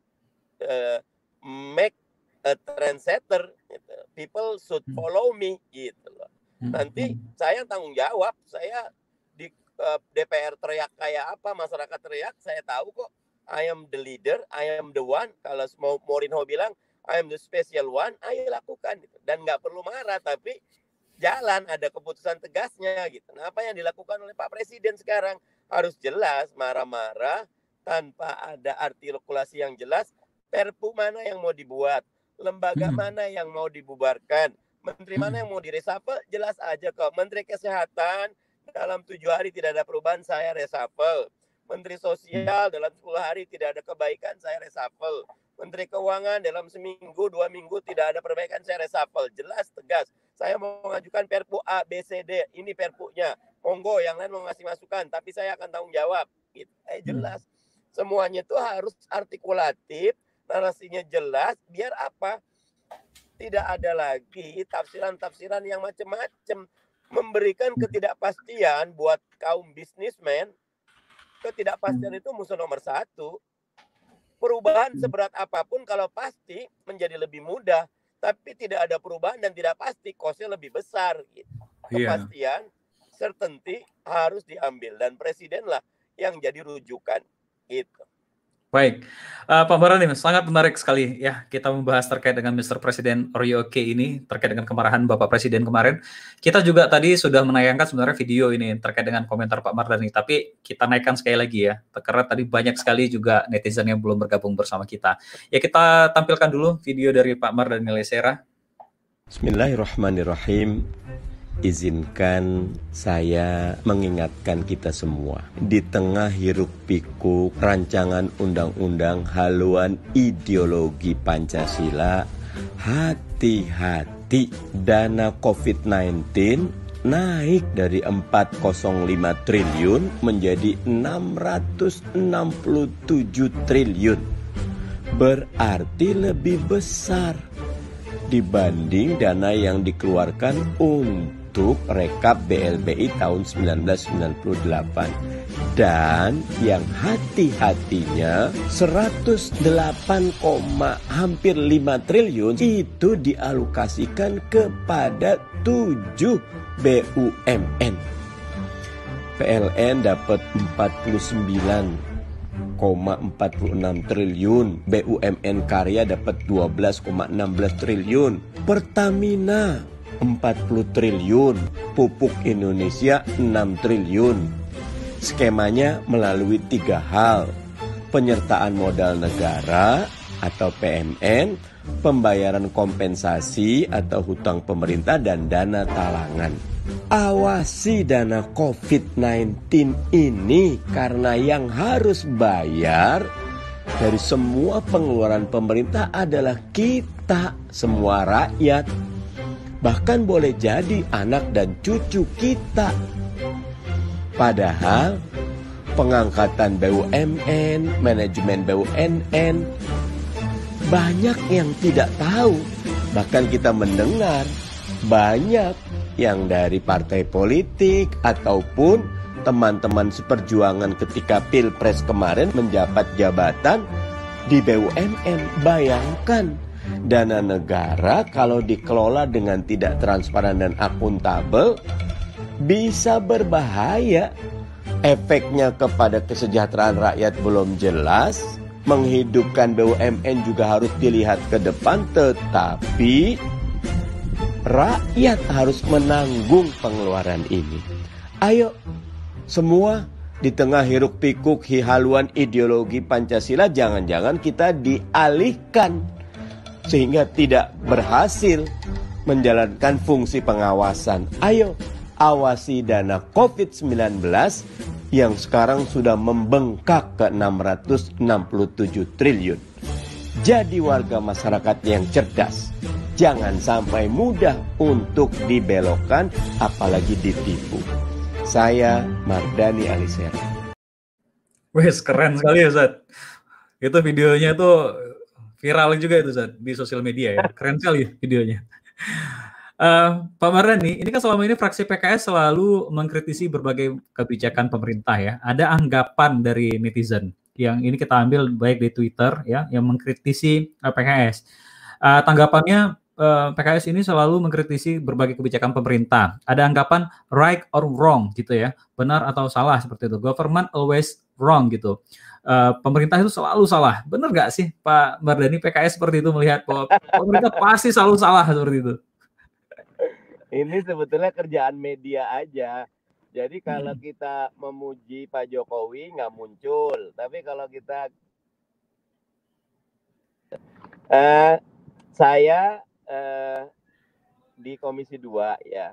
uh, make a trendsetter gitu. people should hmm. follow me gitu loh hmm. nanti saya tanggung jawab saya di uh, eh, DPR teriak kayak apa masyarakat teriak saya tahu kok I am the leader I am the one kalau mau Mourinho bilang I am the special one ayo lakukan gitu. dan nggak perlu marah tapi jalan, ada keputusan tegasnya gitu. Nah, apa yang dilakukan oleh Pak Presiden sekarang harus jelas, marah-marah tanpa ada artikulasi yang jelas. Perpu mana yang mau dibuat, lembaga hmm. mana yang mau dibubarkan, menteri mana hmm. yang mau diresapel, jelas aja kok. Menteri Kesehatan dalam tujuh hari tidak ada perubahan, saya resapel. Menteri Sosial dalam 10 hari tidak ada kebaikan, saya resapel. Menteri Keuangan dalam seminggu, dua minggu tidak ada perbaikan, saya resapel. Jelas, tegas saya mau mengajukan perpu A, B, C, D. Ini perpunya. Monggo, yang lain mau ngasih masukan. Tapi saya akan tanggung jawab. Gitu. Eh, hmm. jelas. Semuanya itu harus artikulatif. Narasinya jelas. Biar apa? Tidak ada lagi tafsiran-tafsiran yang macam-macam. Memberikan hmm. ketidakpastian buat kaum bisnismen. Ketidakpastian hmm. itu musuh nomor satu. Perubahan seberat apa pun kalau pasti menjadi lebih mudah tapi tidak ada perubahan dan tidak pasti kosnya lebih besar gitu. Iya. Kepastian yeah. certainty harus diambil dan presidenlah yang jadi rujukan gitu. Baik, uh, Pak Barani, sangat menarik sekali ya kita membahas terkait dengan Mr. Presiden Orioke ini terkait dengan kemarahan Bapak Presiden kemarin. Kita juga tadi sudah menayangkan sebenarnya video ini terkait dengan komentar Pak Mardani, tapi kita naikkan sekali lagi ya, karena tadi banyak sekali juga netizen yang belum bergabung bersama kita. Ya kita tampilkan dulu video dari Pak Mardani Lesera. Bismillahirrahmanirrahim izinkan saya mengingatkan kita semua. Di tengah hiruk pikuk rancangan undang-undang haluan ideologi Pancasila hati-hati. Dana COVID-19 naik dari 405 triliun menjadi 667 triliun. Berarti lebih besar dibanding dana yang dikeluarkan untuk untuk rekap BLBI tahun 1998 dan yang hati-hatinya 108, hampir 5 triliun itu dialokasikan kepada 7 BUMN. PLN dapat 49,46 triliun, BUMN Karya dapat 12,16 triliun, Pertamina 40 triliun, pupuk Indonesia 6 triliun. Skemanya melalui tiga hal, penyertaan modal negara atau PMN, pembayaran kompensasi atau hutang pemerintah dan dana talangan. Awasi dana COVID-19 ini karena yang harus bayar dari semua pengeluaran pemerintah adalah kita, semua rakyat bahkan boleh jadi anak dan cucu kita. Padahal pengangkatan BUMN, manajemen BUMN banyak yang tidak tahu. Bahkan kita mendengar banyak yang dari partai politik ataupun teman-teman seperjuangan ketika Pilpres kemarin menjabat jabatan di BUMN. Bayangkan dana negara kalau dikelola dengan tidak transparan dan akuntabel bisa berbahaya. Efeknya kepada kesejahteraan rakyat belum jelas, menghidupkan BUMN juga harus dilihat ke depan, tetapi rakyat harus menanggung pengeluaran ini. Ayo, semua di tengah hiruk pikuk hihaluan ideologi Pancasila, jangan-jangan kita dialihkan sehingga tidak berhasil menjalankan fungsi pengawasan. Ayo, awasi dana COVID-19 yang sekarang sudah membengkak ke 667 triliun. Jadi warga masyarakat yang cerdas, jangan sampai mudah untuk dibelokkan apalagi ditipu. Saya Mardani Alisera. Wes keren sekali ya Zat. Itu videonya tuh viral juga itu Zat di sosial media ya. Keren sekali videonya. Uh, Pak Mardani, ini kan selama ini fraksi PKS selalu mengkritisi berbagai kebijakan pemerintah ya. Ada anggapan dari netizen yang ini kita ambil baik di Twitter ya, yang mengkritisi uh, PKS. Uh, tanggapannya uh, PKS ini selalu mengkritisi berbagai kebijakan pemerintah. Ada anggapan right or wrong gitu ya, benar atau salah seperti itu. Government always wrong gitu. Uh, pemerintah itu selalu salah. Benar nggak sih Pak Mardani PKS seperti itu melihat bahwa pemerintah pasti selalu salah seperti itu? Ini sebetulnya kerjaan media aja. Jadi kalau hmm. kita memuji Pak Jokowi nggak muncul, tapi kalau kita uh, saya uh, di Komisi 2 ya.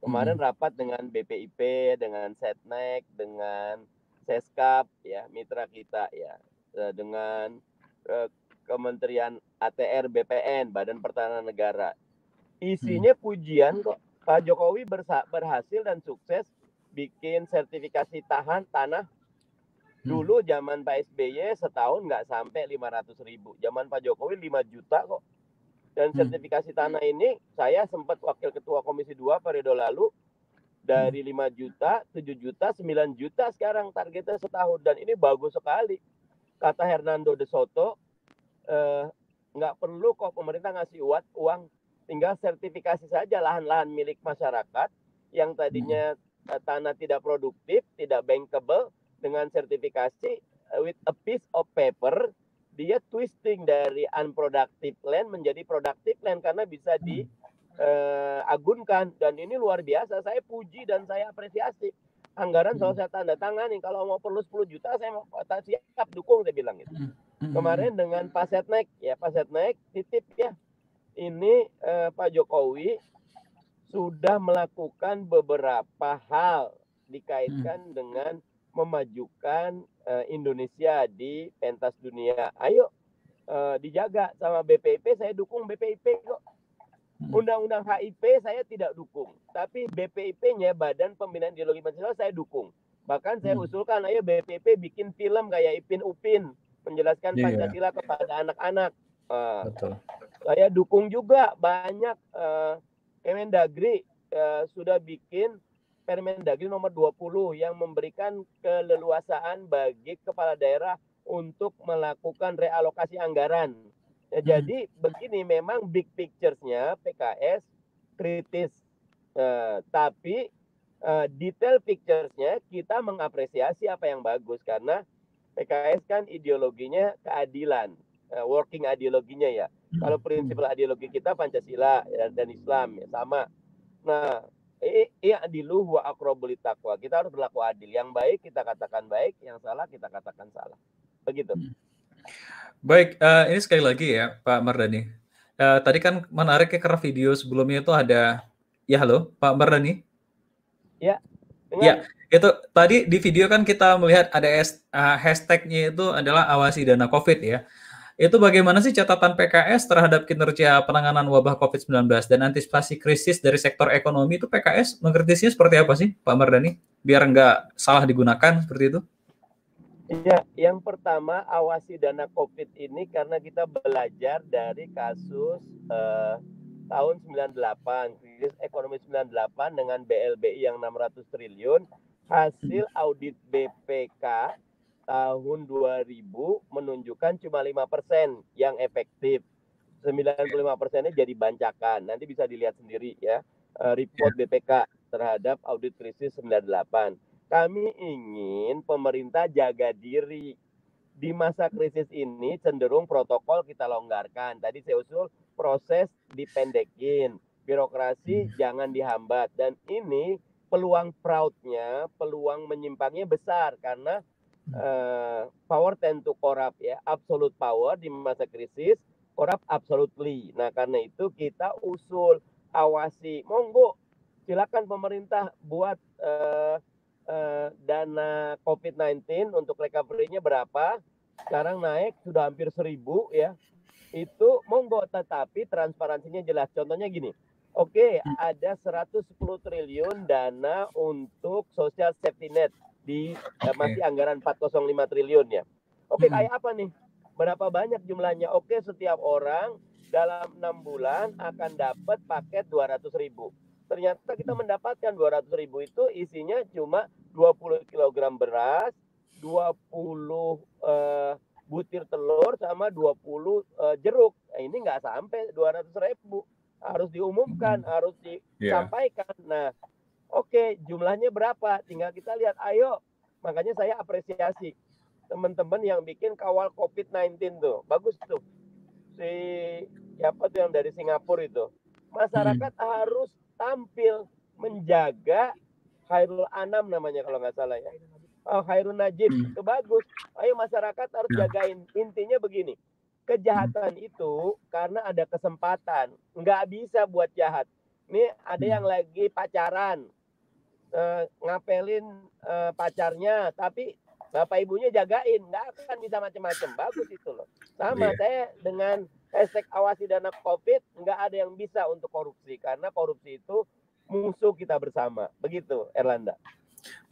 Kemarin hmm. rapat dengan BPIP, dengan Setnek, dengan Seskap ya, mitra kita ya, uh, dengan uh, Kementerian ATR BPN, Badan Pertahanan Negara. Isinya hmm. pujian kok. Pak Jokowi berhasil dan sukses bikin sertifikasi tahan tanah hmm. dulu zaman Pak SBY setahun nggak sampai 500 ribu. Zaman Pak Jokowi 5 juta kok. Dan hmm. sertifikasi tanah ini saya sempat wakil ketua Komisi 2 periode lalu dari 5 hmm. juta, 7 juta, 9 juta sekarang targetnya setahun dan ini bagus sekali. Kata Hernando de Soto, eh, nggak perlu kok pemerintah ngasih uang, uang tinggal sertifikasi saja lahan-lahan milik masyarakat yang tadinya hmm. tanah tidak produktif, tidak bankable dengan sertifikasi eh, with a piece of paper dia twisting dari unproductive land menjadi productive land karena bisa hmm. Eh, uh, dan ini luar biasa saya puji dan saya apresiasi anggaran hmm. saya tanda tangani kalau mau perlu 10 juta saya mau siap dukung saya bilang itu hmm. hmm. kemarin dengan Pak Setnek ya Pak Setnek titip ya ini uh, Pak Jokowi sudah melakukan beberapa hal dikaitkan hmm. dengan memajukan uh, Indonesia di pentas dunia. Ayo uh, dijaga sama BPIP, saya dukung BPIP kok. Hmm. Undang-undang HIP saya tidak dukung, tapi BPIP-nya Badan Pembinaan Ideologi Pancasila saya dukung. Bahkan saya hmm. usulkan ayo BPIP bikin film kayak Ipin Upin menjelaskan yeah, Pancasila yeah. kepada anak-anak. Uh, Betul. Saya dukung juga banyak uh, Kemendagri uh, sudah bikin Permendagri nomor 20 yang memberikan keleluasaan bagi kepala daerah untuk melakukan realokasi anggaran. Ya, hmm. Jadi begini memang big picture-nya PKS kritis, uh, tapi uh, detail picture-nya kita mengapresiasi apa yang bagus karena PKS kan ideologinya keadilan, uh, working ideologinya ya. Hmm. Kalau prinsip ideologi kita Pancasila ya, dan Islam ya sama. Nah, iya adilu wa akrobuli takwa. Kita harus berlaku adil. Yang baik kita katakan baik, yang salah kita katakan salah. Begitu. Hmm. Baik, uh, ini sekali lagi ya Pak Mardani. Uh, tadi kan menarik ya karena video sebelumnya itu ada ya halo Pak Mardani. Ya. Dengan... Ya, itu tadi di video kan kita melihat ada uh, hashtagnya itu adalah awasi dana COVID ya. Itu bagaimana sih catatan PKS terhadap kinerja penanganan wabah COVID-19 dan antisipasi krisis dari sektor ekonomi itu PKS mengkritisinya seperti apa sih Pak Mardani? Biar nggak salah digunakan seperti itu. Ya, yang pertama awasi dana COVID ini karena kita belajar dari kasus eh, tahun 98, krisis ekonomi 98 dengan BLBI yang 600 triliun, hasil audit BPK tahun 2000 menunjukkan cuma 5% yang efektif. 95 persennya jadi bancakan. Nanti bisa dilihat sendiri ya eh, report BPK terhadap audit krisis 98 kami ingin pemerintah jaga diri. Di masa krisis ini cenderung protokol kita longgarkan. Tadi saya usul proses dipendekin, birokrasi hmm. jangan dihambat. Dan ini peluang fraudnya, peluang menyimpangnya besar karena uh, power tend to corrupt ya, absolute power di masa krisis, corrupt absolutely. Nah karena itu kita usul awasi, monggo silakan pemerintah buat uh, eh, dana COVID-19 untuk recovery-nya berapa? Sekarang naik sudah hampir seribu ya. Itu monggo tetapi transparansinya jelas. Contohnya gini. Oke, okay, ada 110 triliun dana untuk social safety net di okay. masih anggaran 405 triliun ya. Oke, okay, hmm. kayak apa nih? Berapa banyak jumlahnya? Oke, okay, setiap orang dalam enam bulan akan dapat paket 200 ribu ternyata kita mendapatkan 200 ribu itu isinya cuma 20 kg beras, 20 uh, butir telur sama 20 uh, eh, jeruk. Nah, ini nggak sampai 200 ribu. Harus diumumkan, hmm. harus disampaikan. Yeah. Nah, oke okay, jumlahnya berapa? Tinggal kita lihat. Ayo, makanya saya apresiasi teman-teman yang bikin kawal COVID-19 tuh. Bagus tuh. Si siapa tuh yang dari Singapura itu. Masyarakat hmm. harus tampil menjaga Khairul Anam namanya kalau nggak salah ya. Oh, Khairul Najib hmm. itu bagus. Ayo masyarakat harus ya. jagain. Intinya begini, kejahatan itu karena ada kesempatan. Nggak bisa buat jahat. Ini ada yang hmm. lagi pacaran, uh, ngapelin uh, pacarnya, tapi bapak ibunya jagain, nggak akan bisa macam-macam. Bagus itu loh. Sama yeah. saya dengan hashtag awasi dana COVID nggak ada yang bisa untuk korupsi karena korupsi itu musuh kita bersama. Begitu, Erlanda.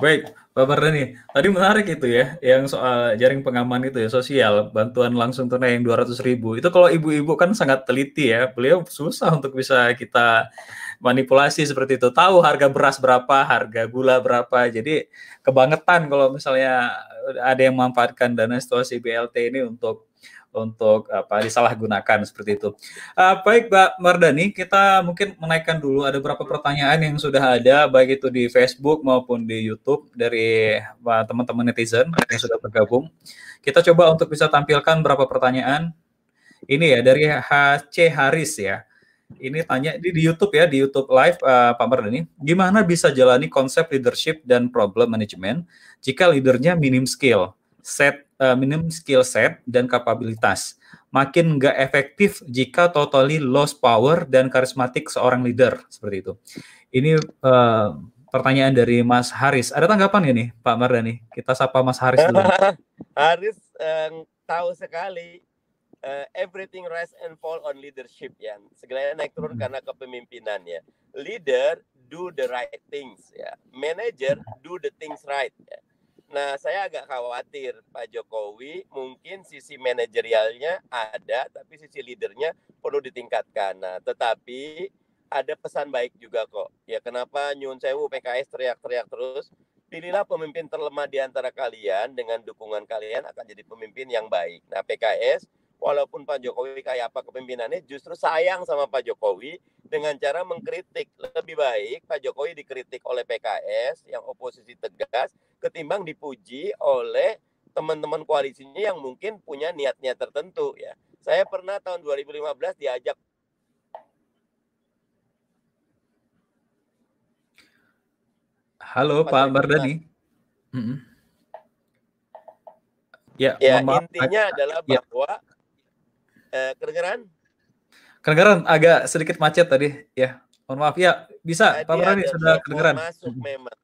Baik, Pak Mardani. Tadi menarik itu ya, yang soal jaring pengaman itu ya, sosial, bantuan langsung tunai yang 200 ribu. Itu kalau ibu-ibu kan sangat teliti ya, beliau susah untuk bisa kita manipulasi seperti itu. Tahu harga beras berapa, harga gula berapa. Jadi kebangetan kalau misalnya ada yang memanfaatkan dana situasi BLT ini untuk untuk apa disalahgunakan seperti itu. Uh, baik Mbak Mardani, kita mungkin menaikkan dulu ada beberapa pertanyaan yang sudah ada baik itu di Facebook maupun di YouTube dari teman-teman netizen yang sudah bergabung. Kita coba untuk bisa tampilkan beberapa pertanyaan. Ini ya dari HC Haris ya. Ini tanya di, di YouTube ya, di YouTube Live uh, Pak Mardani, gimana bisa jalani konsep leadership dan problem management jika leadernya minim skill? set uh, minim skill set dan kapabilitas. Makin nggak efektif jika totally lost power dan karismatik seorang leader seperti itu. Ini uh, pertanyaan dari Mas Haris. Ada tanggapan ini, Pak Mardani? Kita sapa Mas Haris dulu. Haris um, tahu sekali uh, everything rise and fall on leadership ya. Segalanya naik turun hmm. karena kepemimpinan ya. Leader do the right things ya. Manager do the things right ya. Nah, saya agak khawatir Pak Jokowi mungkin sisi manajerialnya ada, tapi sisi leadernya perlu ditingkatkan. Nah, tetapi ada pesan baik juga kok. Ya, kenapa Nyun Sewu PKS teriak-teriak terus? Pilihlah pemimpin terlemah di antara kalian dengan dukungan kalian akan jadi pemimpin yang baik. Nah, PKS walaupun Pak Jokowi kayak apa kepemimpinannya justru sayang sama Pak Jokowi dengan cara mengkritik. Lebih baik Pak Jokowi dikritik oleh PKS yang oposisi tegas ketimbang dipuji oleh teman-teman koalisinya yang mungkin punya niat-niat tertentu ya. Saya pernah tahun 2015 diajak Halo Pak Mardani. Ya, ya intinya adalah ya. Eh, kedengeran? Kedengeran agak sedikit macet tadi ya. Mohon maaf ya, bisa Pak Murani sudah kedengeran. Masuk memang.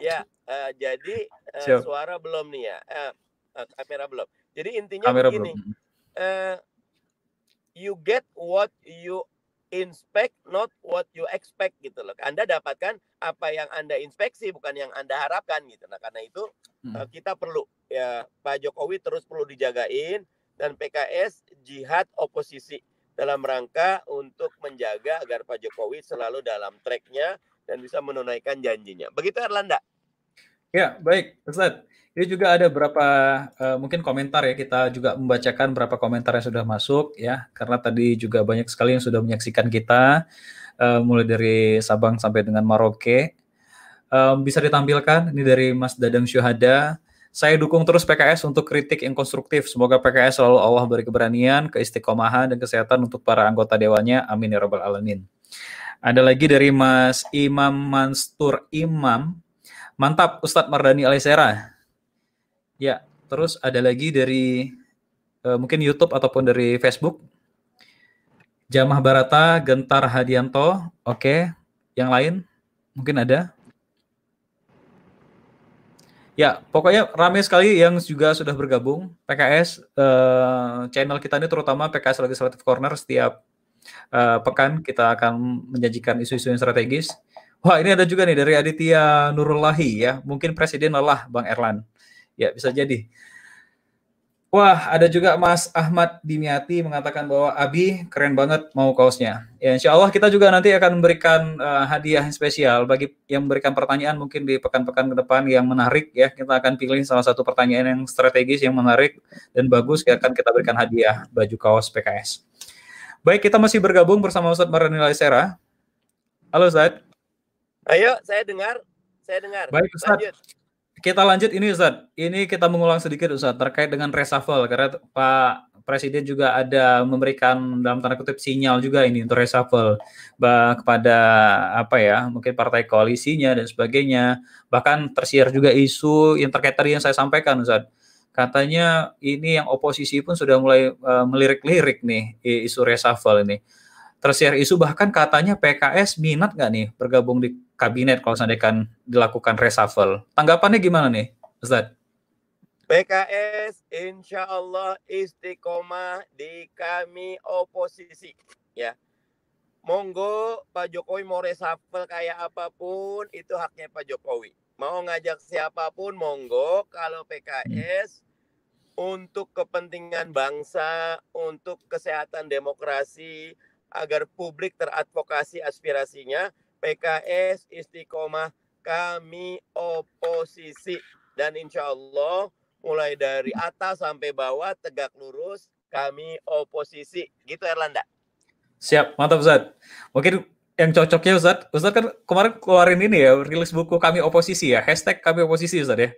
ya, uh, jadi uh, suara belum nih ya. Uh, uh, kamera belum. Jadi intinya kamera begini. Uh, you get what you inspect not what you expect gitu loh. Anda dapatkan apa yang Anda inspeksi bukan yang Anda harapkan gitu. Nah, karena itu hmm. Eh, kita perlu ya Pak Jokowi terus perlu dijagain dan PKS jihad oposisi dalam rangka untuk menjaga agar Pak Jokowi selalu dalam tracknya dan bisa menunaikan janjinya. Begitu Erlanda. Ya, baik, Ustaz. Ini juga ada beberapa uh, mungkin komentar ya kita juga membacakan beberapa komentar yang sudah masuk ya karena tadi juga banyak sekali yang sudah menyaksikan kita uh, mulai dari Sabang sampai dengan Maroke. Um, bisa ditampilkan ini dari Mas Dadang Syuhada. Saya dukung terus PKS untuk kritik yang konstruktif. Semoga PKS selalu Allah beri keberanian, keistiqomahan, dan kesehatan untuk para anggota dewannya. Amin ya rabbal alamin. Ada lagi dari Mas Imam Manstur Imam. Mantap Ustadz Mardani Alisera. Ya, terus ada lagi dari uh, mungkin YouTube ataupun dari Facebook. Jamah Barata, Gentar Hadianto. Oke, yang lain mungkin ada. Ya, pokoknya ramai sekali yang juga sudah bergabung. PKS eh, channel kita ini terutama PKS Legislative Corner setiap uh, pekan kita akan menjanjikan isu-isu yang strategis. Wah, ini ada juga nih dari Aditya Nurullahi ya. Mungkin presiden lelah Bang Erlan. Ya, bisa jadi. Wah, ada juga Mas Ahmad Dimiati mengatakan bahwa Abi keren banget mau kaosnya. Ya, insya Allah kita juga nanti akan memberikan uh, hadiah spesial bagi yang memberikan pertanyaan mungkin di pekan-pekan ke depan yang menarik ya. Kita akan pilih salah satu pertanyaan yang strategis yang menarik dan bagus yang akan kita berikan hadiah baju kaos PKS. Baik, kita masih bergabung bersama Ustadz Maranila Sera. Halo Ustadz. Ayo, saya dengar. Saya dengar. Baik Ustadz. Lanjut kita lanjut ini Ustaz. Ini kita mengulang sedikit Ustaz terkait dengan reshuffle. Karena Pak Presiden juga ada memberikan dalam tanda kutip sinyal juga ini untuk reshuffle bah, kepada apa ya mungkin partai koalisinya dan sebagainya. Bahkan tersiar juga isu yang terkait tadi yang saya sampaikan Ustaz. Katanya ini yang oposisi pun sudah mulai uh, melirik-lirik nih isu reshuffle ini. Tersiar isu bahkan katanya PKS minat nggak nih bergabung di kabinet kalau seandainya kan dilakukan reshuffle. Tanggapannya gimana nih, Ustaz? PKS insya Allah istiqomah di kami oposisi. Ya, monggo Pak Jokowi mau reshuffle kayak apa pun itu haknya Pak Jokowi. Mau ngajak siapa pun monggo kalau PKS untuk kepentingan bangsa, untuk kesehatan demokrasi, agar publik teradvokasi aspirasinya. PKS istiqomah kami oposisi dan insya Allah mulai dari atas sampai bawah tegak lurus kami oposisi gitu Erlanda. Siap, mantap Ustaz. Mungkin yang cocoknya Ustaz, Ustaz kan kemarin keluarin ini ya, rilis buku kami oposisi ya, hashtag kami oposisi Ustaz ya.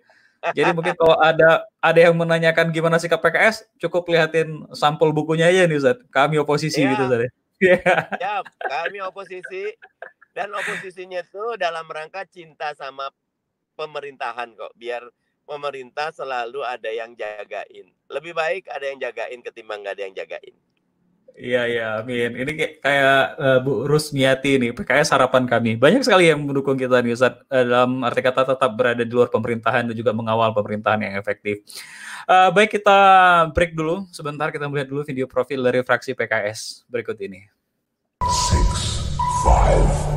Jadi mungkin kalau ada ada yang menanyakan gimana sikap PKS, cukup lihatin sampul bukunya aja nih Ustaz. Kami oposisi ya. gitu Ustaz ya. Ya, kami oposisi dan oposisinya itu dalam rangka cinta sama pemerintahan kok. Biar pemerintah selalu ada yang jagain. Lebih baik ada yang jagain ketimbang nggak ada yang jagain. Iya iya, amin. Ini kayak, kayak uh, Bu Rusmiati nih, PKS harapan kami. Banyak sekali yang mendukung kita nih, Ustaz. Uh, dalam arti kata tetap berada di luar pemerintahan dan juga mengawal pemerintahan yang efektif. Uh, baik, kita break dulu. Sebentar kita melihat dulu video profil dari fraksi PKS berikut ini. Six, five,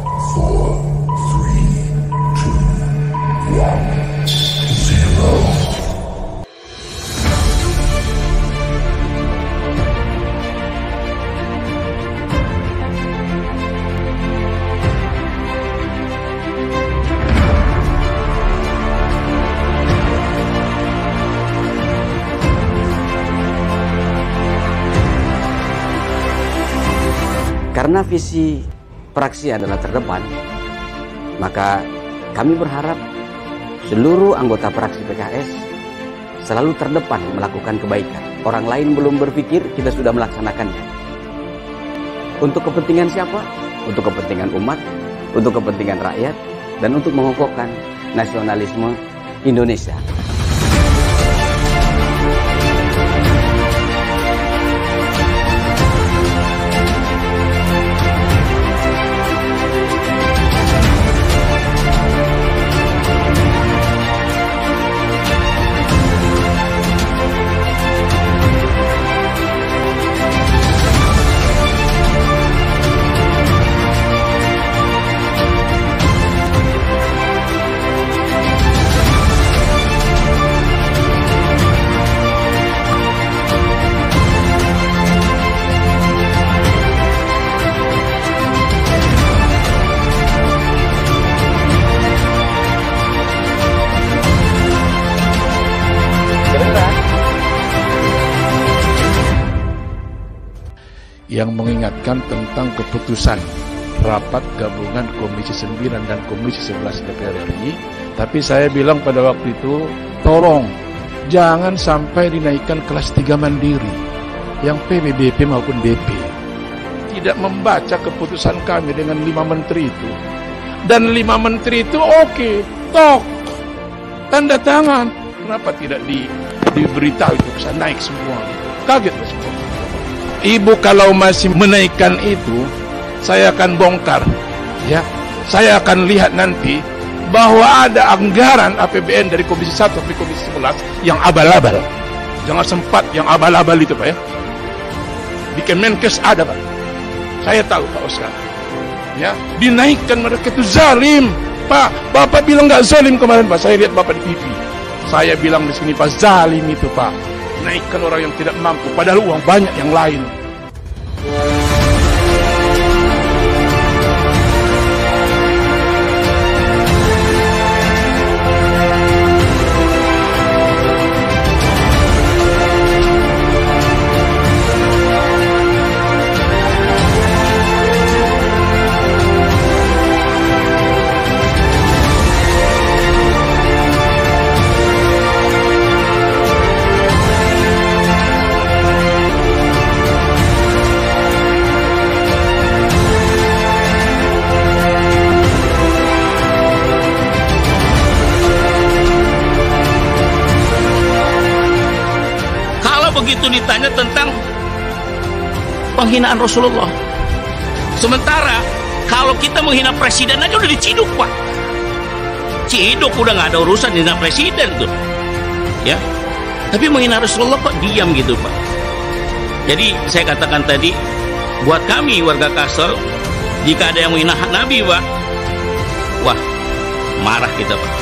Karena visi praksi adalah terdepan, maka kami berharap seluruh anggota praksi PKS selalu terdepan melakukan kebaikan. Orang lain belum berpikir, kita sudah melaksanakannya. Untuk kepentingan siapa? Untuk kepentingan umat, untuk kepentingan rakyat, dan untuk mengokohkan nasionalisme Indonesia. Yang mengingatkan tentang keputusan rapat gabungan Komisi 9 dan Komisi 11 DPR RI. Tapi saya bilang pada waktu itu, tolong jangan sampai dinaikkan kelas 3 mandiri yang PBBP maupun BP. Tidak membaca keputusan kami dengan lima menteri itu. Dan lima menteri itu oke, okay, tok, tanda tangan. Kenapa tidak di, diberitahu itu bisa naik semua? Kaget semua. Ibu kalau masih menaikkan itu, saya akan bongkar ya. Saya akan lihat nanti bahwa ada anggaran APBN dari Komisi 1 sampai Komisi 11 yang abal-abal. Jangan sempat yang abal-abal itu Pak ya. Di Kemenkes ada Pak. Saya tahu Pak Oscar ya. Dinaikkan mereka itu zalim Pak. Bapak bilang nggak zalim kemarin Pak. Saya lihat Bapak di TV saya bilang di sini Pak zalim itu Pak naikkan orang yang tidak mampu padahal uang banyak yang lain penghinaan Rasulullah. Sementara kalau kita menghina presiden aja udah diciduk pak. Ciduk udah nggak ada urusan dengan presiden tuh. Ya. Tapi menghina Rasulullah kok diam gitu pak. Jadi saya katakan tadi buat kami warga Kasel jika ada yang menghina Nabi pak, wah marah kita pak.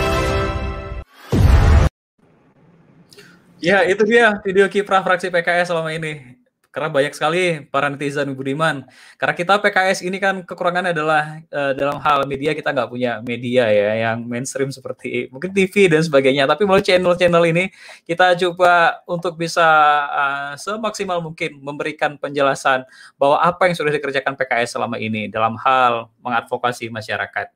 Ya, itu dia video kiprah fraksi PKS selama ini. Karena banyak sekali para netizen Budiman. Karena kita PKS ini kan kekurangannya adalah uh, dalam hal media kita nggak punya media ya yang mainstream seperti mungkin TV dan sebagainya. Tapi melalui channel-channel ini kita coba untuk bisa uh, semaksimal mungkin memberikan penjelasan bahwa apa yang sudah dikerjakan PKS selama ini dalam hal mengadvokasi masyarakat.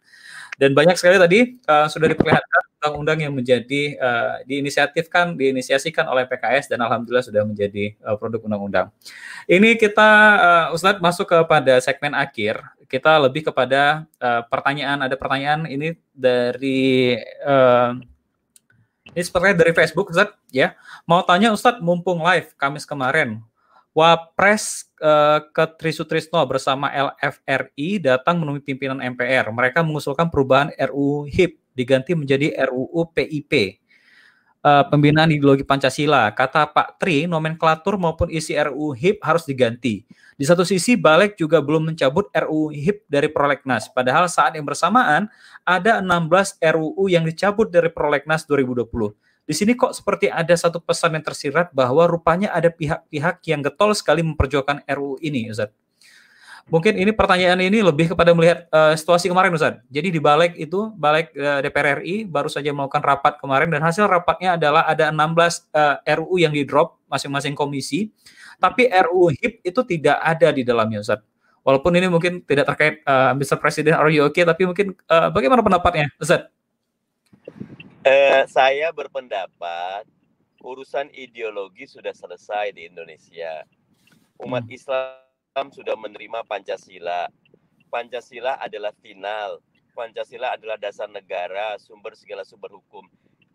Dan banyak sekali tadi uh, sudah diperlihatkan undang-undang yang menjadi uh, diinisiatifkan, diinisiasikan oleh PKS dan alhamdulillah sudah menjadi uh, produk undang-undang. Ini kita uh, Ustadz masuk kepada segmen akhir. Kita lebih kepada uh, pertanyaan. Ada pertanyaan ini dari uh, ini sepertinya dari Facebook Ustadz ya. Mau tanya Ustadz mumpung live Kamis kemarin Wapres uh, ke Trisutrisno bersama LFRI datang menemui pimpinan MPR. Mereka mengusulkan perubahan RUU HIP diganti menjadi RUU PIP. Uh, pembinaan ideologi Pancasila. Kata Pak Tri, nomenklatur maupun isi RUU HIP harus diganti. Di satu sisi, Balik juga belum mencabut RUU HIP dari Prolegnas. Padahal saat yang bersamaan, ada 16 RUU yang dicabut dari Prolegnas 2020. Di sini kok seperti ada satu pesan yang tersirat bahwa rupanya ada pihak-pihak yang getol sekali memperjuangkan RUU ini, Ustaz. Mungkin ini pertanyaan ini lebih kepada melihat uh, situasi kemarin Ustaz. Jadi di balik itu, balik uh, DPR RI baru saja melakukan rapat kemarin dan hasil rapatnya adalah ada 16 uh, RUU yang di drop masing-masing komisi, tapi RUU HIP itu tidak ada di dalamnya Ustaz. Walaupun ini mungkin tidak terkait uh, Mr. Presiden are you okay, tapi mungkin uh, bagaimana pendapatnya Ustaz? Uh, saya berpendapat urusan ideologi sudah selesai di Indonesia. Umat hmm. Islam sudah menerima Pancasila. Pancasila adalah final. Pancasila adalah dasar negara, sumber segala sumber hukum.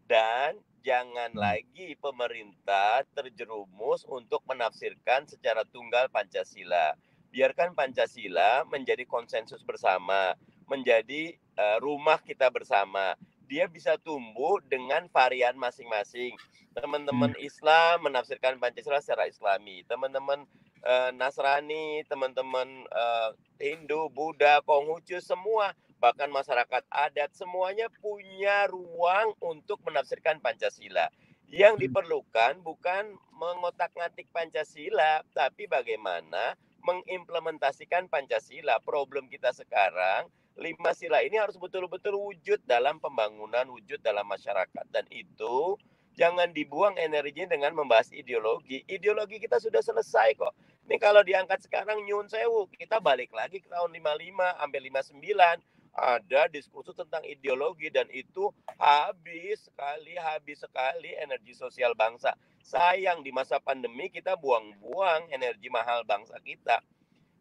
Dan jangan hmm. lagi pemerintah terjerumus untuk menafsirkan secara tunggal Pancasila. Biarkan Pancasila menjadi konsensus bersama, menjadi uh, rumah kita bersama. Dia bisa tumbuh dengan varian masing-masing. Teman-teman hmm. Islam menafsirkan Pancasila secara Islami. Teman-teman uh, Nasrani, teman-teman uh, Hindu, Buddha, Konghucu semua bahkan masyarakat adat semuanya punya ruang untuk menafsirkan Pancasila. Yang hmm. diperlukan bukan mengotak-ngatik Pancasila, tapi bagaimana mengimplementasikan Pancasila. Problem kita sekarang lima sila ini harus betul-betul wujud dalam pembangunan, wujud dalam masyarakat dan itu jangan dibuang energinya dengan membahas ideologi. Ideologi kita sudah selesai kok. Ini kalau diangkat sekarang nyun sewu, kita balik lagi ke tahun 55 sampai 59 ada diskusi tentang ideologi dan itu habis sekali habis sekali energi sosial bangsa. Sayang di masa pandemi kita buang-buang energi mahal bangsa kita.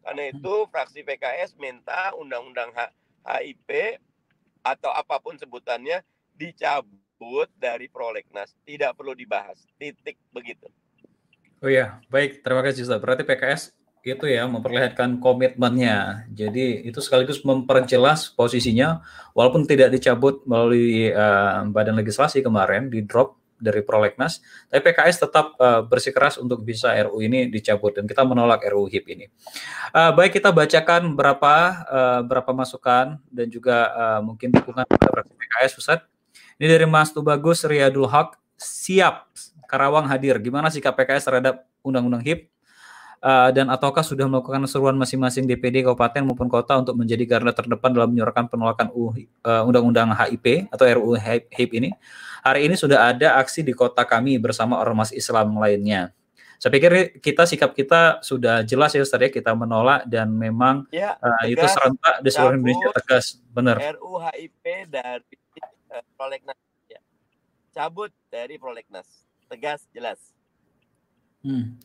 Karena itu fraksi PKS minta undang-undang HIP atau apa pun sebutannya dicabut dari prolegnas, tidak perlu dibahas. Titik begitu. Oh iya, baik. Terima kasih Ustaz. Berarti PKS itu ya memperlihatkan komitmennya. Jadi itu sekaligus memperjelas posisinya walaupun tidak dicabut melalui uh, badan legislasi kemarin di drop dari prolegnas, tapi PKS tetap uh, bersikeras untuk bisa RU ini dicabut dan kita menolak RU HIP ini. Uh, baik kita bacakan berapa uh, berapa masukan dan juga uh, mungkin dukungan kepada PKS Ustaz. Ini dari Mas Tubagus Riyadul Haq, siap Karawang hadir. Gimana sikap PKS terhadap Undang-Undang HIP? uh, dan ataukah sudah melakukan seruan masing-masing DPD kabupaten maupun kota untuk menjadi garda terdepan dalam menyuarakan penolakan uh, undang-undang HIP atau RUU HIP ini. Hari ini sudah ada aksi di kota kami bersama ormas Islam lainnya. Saya pikir kita sikap kita sudah jelas ya Ustaz ya kita menolak dan memang ya, uh, itu serentak di seluruh Indonesia tegas benar. RUU HIP dari uh, prolegnas ya. Cabut dari prolegnas. Tegas jelas. Hmm.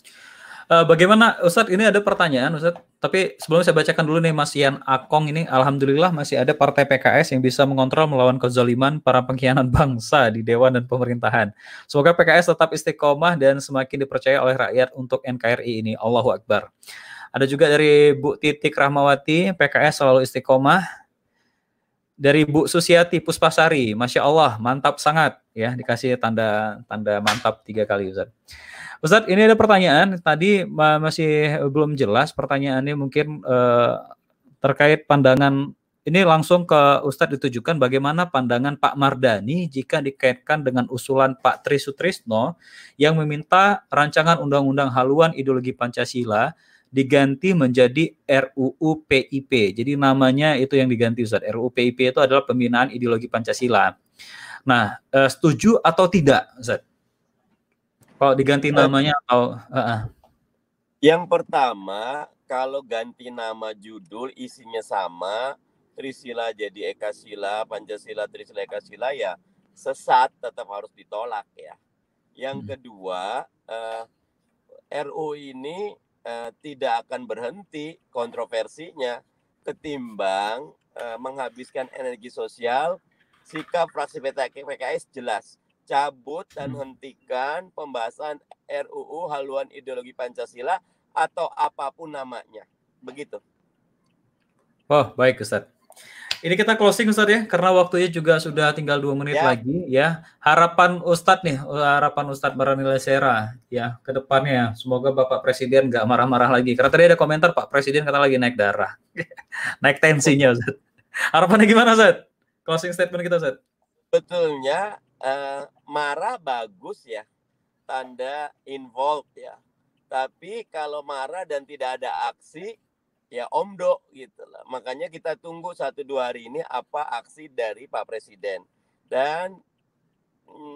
Uh, bagaimana Ustadz ini ada pertanyaan Ustadz, tapi sebelum saya bacakan dulu nih Mas Ian Akong ini, Alhamdulillah masih ada partai PKS yang bisa mengontrol melawan kezaliman para pengkhianat bangsa di Dewan dan pemerintahan. Semoga PKS tetap istiqomah dan semakin dipercaya oleh rakyat untuk NKRI ini. Allahu Akbar. Ada juga dari Bu Titik Rahmawati, PKS selalu istiqomah. Dari Bu Susiati Puspasari, Masya Allah, mantap sangat ya, dikasih tanda tanda mantap tiga kali Ustadz. Ustadz, ini ada pertanyaan. Tadi masih belum jelas pertanyaannya mungkin uh, terkait pandangan ini langsung ke Ustadz ditujukan bagaimana pandangan Pak Mardani jika dikaitkan dengan usulan Pak Tri Sutrisno yang meminta rancangan undang-undang haluan ideologi Pancasila diganti menjadi RUU PIP. Jadi namanya itu yang diganti Ustadz. RUU PIP itu adalah pembinaan ideologi Pancasila. Nah, eh, setuju atau tidak Ustadz? Kalau diganti namanya atau uh, uh. Yang pertama, kalau ganti nama judul isinya sama, Trisila jadi Ekasila, Pancasila Trisila Ekasila ya sesat tetap harus ditolak ya. Yang hmm. kedua, uh, eh, RU ini uh, tidak akan berhenti kontroversinya ketimbang uh, menghabiskan energi sosial sikap fraksi PKS jelas cabut dan hmm. hentikan pembahasan RUU haluan ideologi Pancasila atau apa pun namanya. Begitu. Oh, baik Ustaz. Ini kita closing Ustaz ya, karena waktunya juga sudah tinggal dua menit ya. lagi ya. Harapan Ustadz nih, harapan Ustadz Baranila Sera ya ke depannya. Semoga Bapak Presiden nggak marah-marah lagi. Karena tadi ada komentar Pak Presiden kata lagi naik darah, naik tensinya Ustaz. Harapannya gimana Ustaz? Closing statement kita Ustaz. Betulnya uh, marah bagus ya, tanda involved ya. Tapi kalau marah dan tidak ada aksi, ya omdo gitu lah. Makanya kita tunggu satu dua hari ini apa aksi dari Pak Presiden. Dan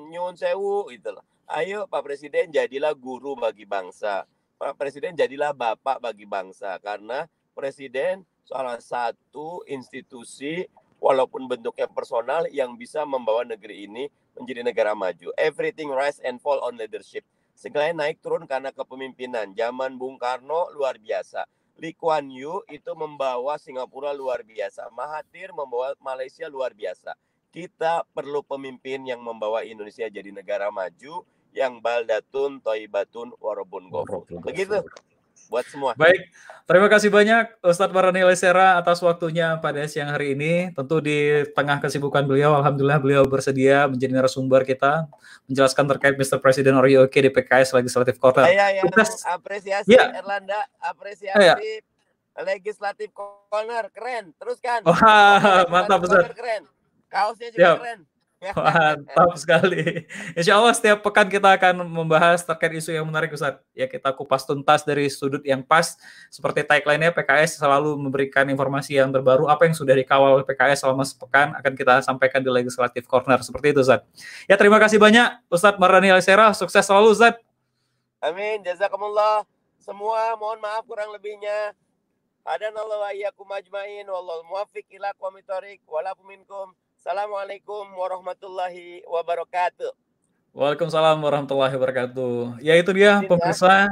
nyun sewu gitu lah. Ayo Pak Presiden jadilah guru bagi bangsa. Pak Presiden jadilah bapak bagi bangsa. Karena Presiden salah satu institusi walaupun bentuknya personal yang bisa membawa negeri ini menjadi negara maju. Everything rise and fall on leadership. Segalanya naik turun karena kepemimpinan. Zaman Bung Karno luar biasa. Lee Kuan Yew itu membawa Singapura luar biasa. Mahathir membawa Malaysia luar biasa. Kita perlu pemimpin yang membawa Indonesia jadi negara maju yang baldatun toibatun warobun gofur. Begitu buat semua. Baik, terima kasih banyak Ustadz Marani Lesera atas waktunya pada siang hari ini. Tentu di tengah kesibukan beliau, Alhamdulillah beliau bersedia menjadi narasumber kita menjelaskan terkait Mr. Presiden Oreo Oke di PKS Legislative Corner. Saya yang apresiasi ya. Erlanda, apresiasi ya. Legislative Corner, keren. Teruskan. Wah, mantap Ustadz. Keren. Kaosnya juga Siap. keren. Mantap sekali. Insya Allah setiap pekan kita akan membahas terkait isu yang menarik Ustaz. Ya kita kupas tuntas dari sudut yang pas. Seperti tagline-nya PKS selalu memberikan informasi yang terbaru. Apa yang sudah dikawal oleh PKS selama sepekan akan kita sampaikan di Legislative Corner. Seperti itu Ustaz. Ya terima kasih banyak Ustadz Marani Alisera. Sukses selalu Ustaz. Amin. Jazakumullah. semua mohon maaf kurang lebihnya. Hadanallahu wa iyyakum ajmain wallahu muwaffiq ila aqwamit thoriq walakum minkum. Assalamualaikum warahmatullahi wabarakatuh. Waalaikumsalam warahmatullahi wabarakatuh. Ya itu dia pemirsa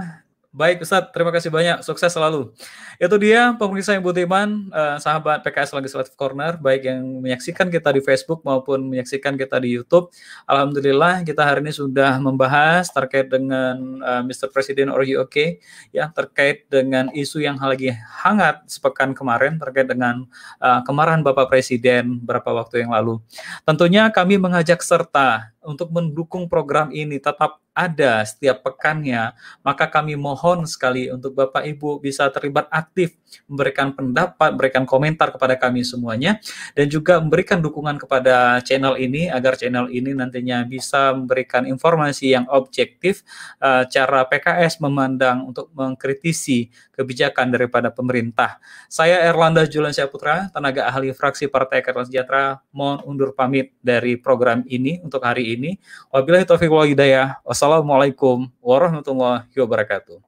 Baik Ustadz, terima kasih banyak. Sukses selalu. Itu dia pemirsa yang budiman, uh, sahabat PKS Legislative Corner, baik yang menyaksikan kita di Facebook maupun menyaksikan kita di YouTube. Alhamdulillah kita hari ini sudah membahas terkait dengan uh, Mr. Presiden Are You Okay? Ya, terkait dengan isu yang lagi hangat sepekan kemarin terkait dengan uh, kemarahan Bapak Presiden beberapa waktu yang lalu. Tentunya kami mengajak serta untuk mendukung program ini tetap ada setiap pekannya, maka kami mohon sekali untuk Bapak Ibu bisa terlibat aktif memberikan pendapat, memberikan komentar kepada kami semuanya dan juga memberikan dukungan kepada channel ini agar channel ini nantinya bisa memberikan informasi yang objektif uh, cara PKS memandang untuk mengkritisi kebijakan daripada pemerintah. Saya Erlanda Julian Putra, tenaga ahli fraksi Partai Keadilan Sejahtera, mohon undur pamit dari program ini untuk hari ini. Wabillahi taufiq wal hidayah. Wassalamualaikum warahmatullahi wabarakatuh.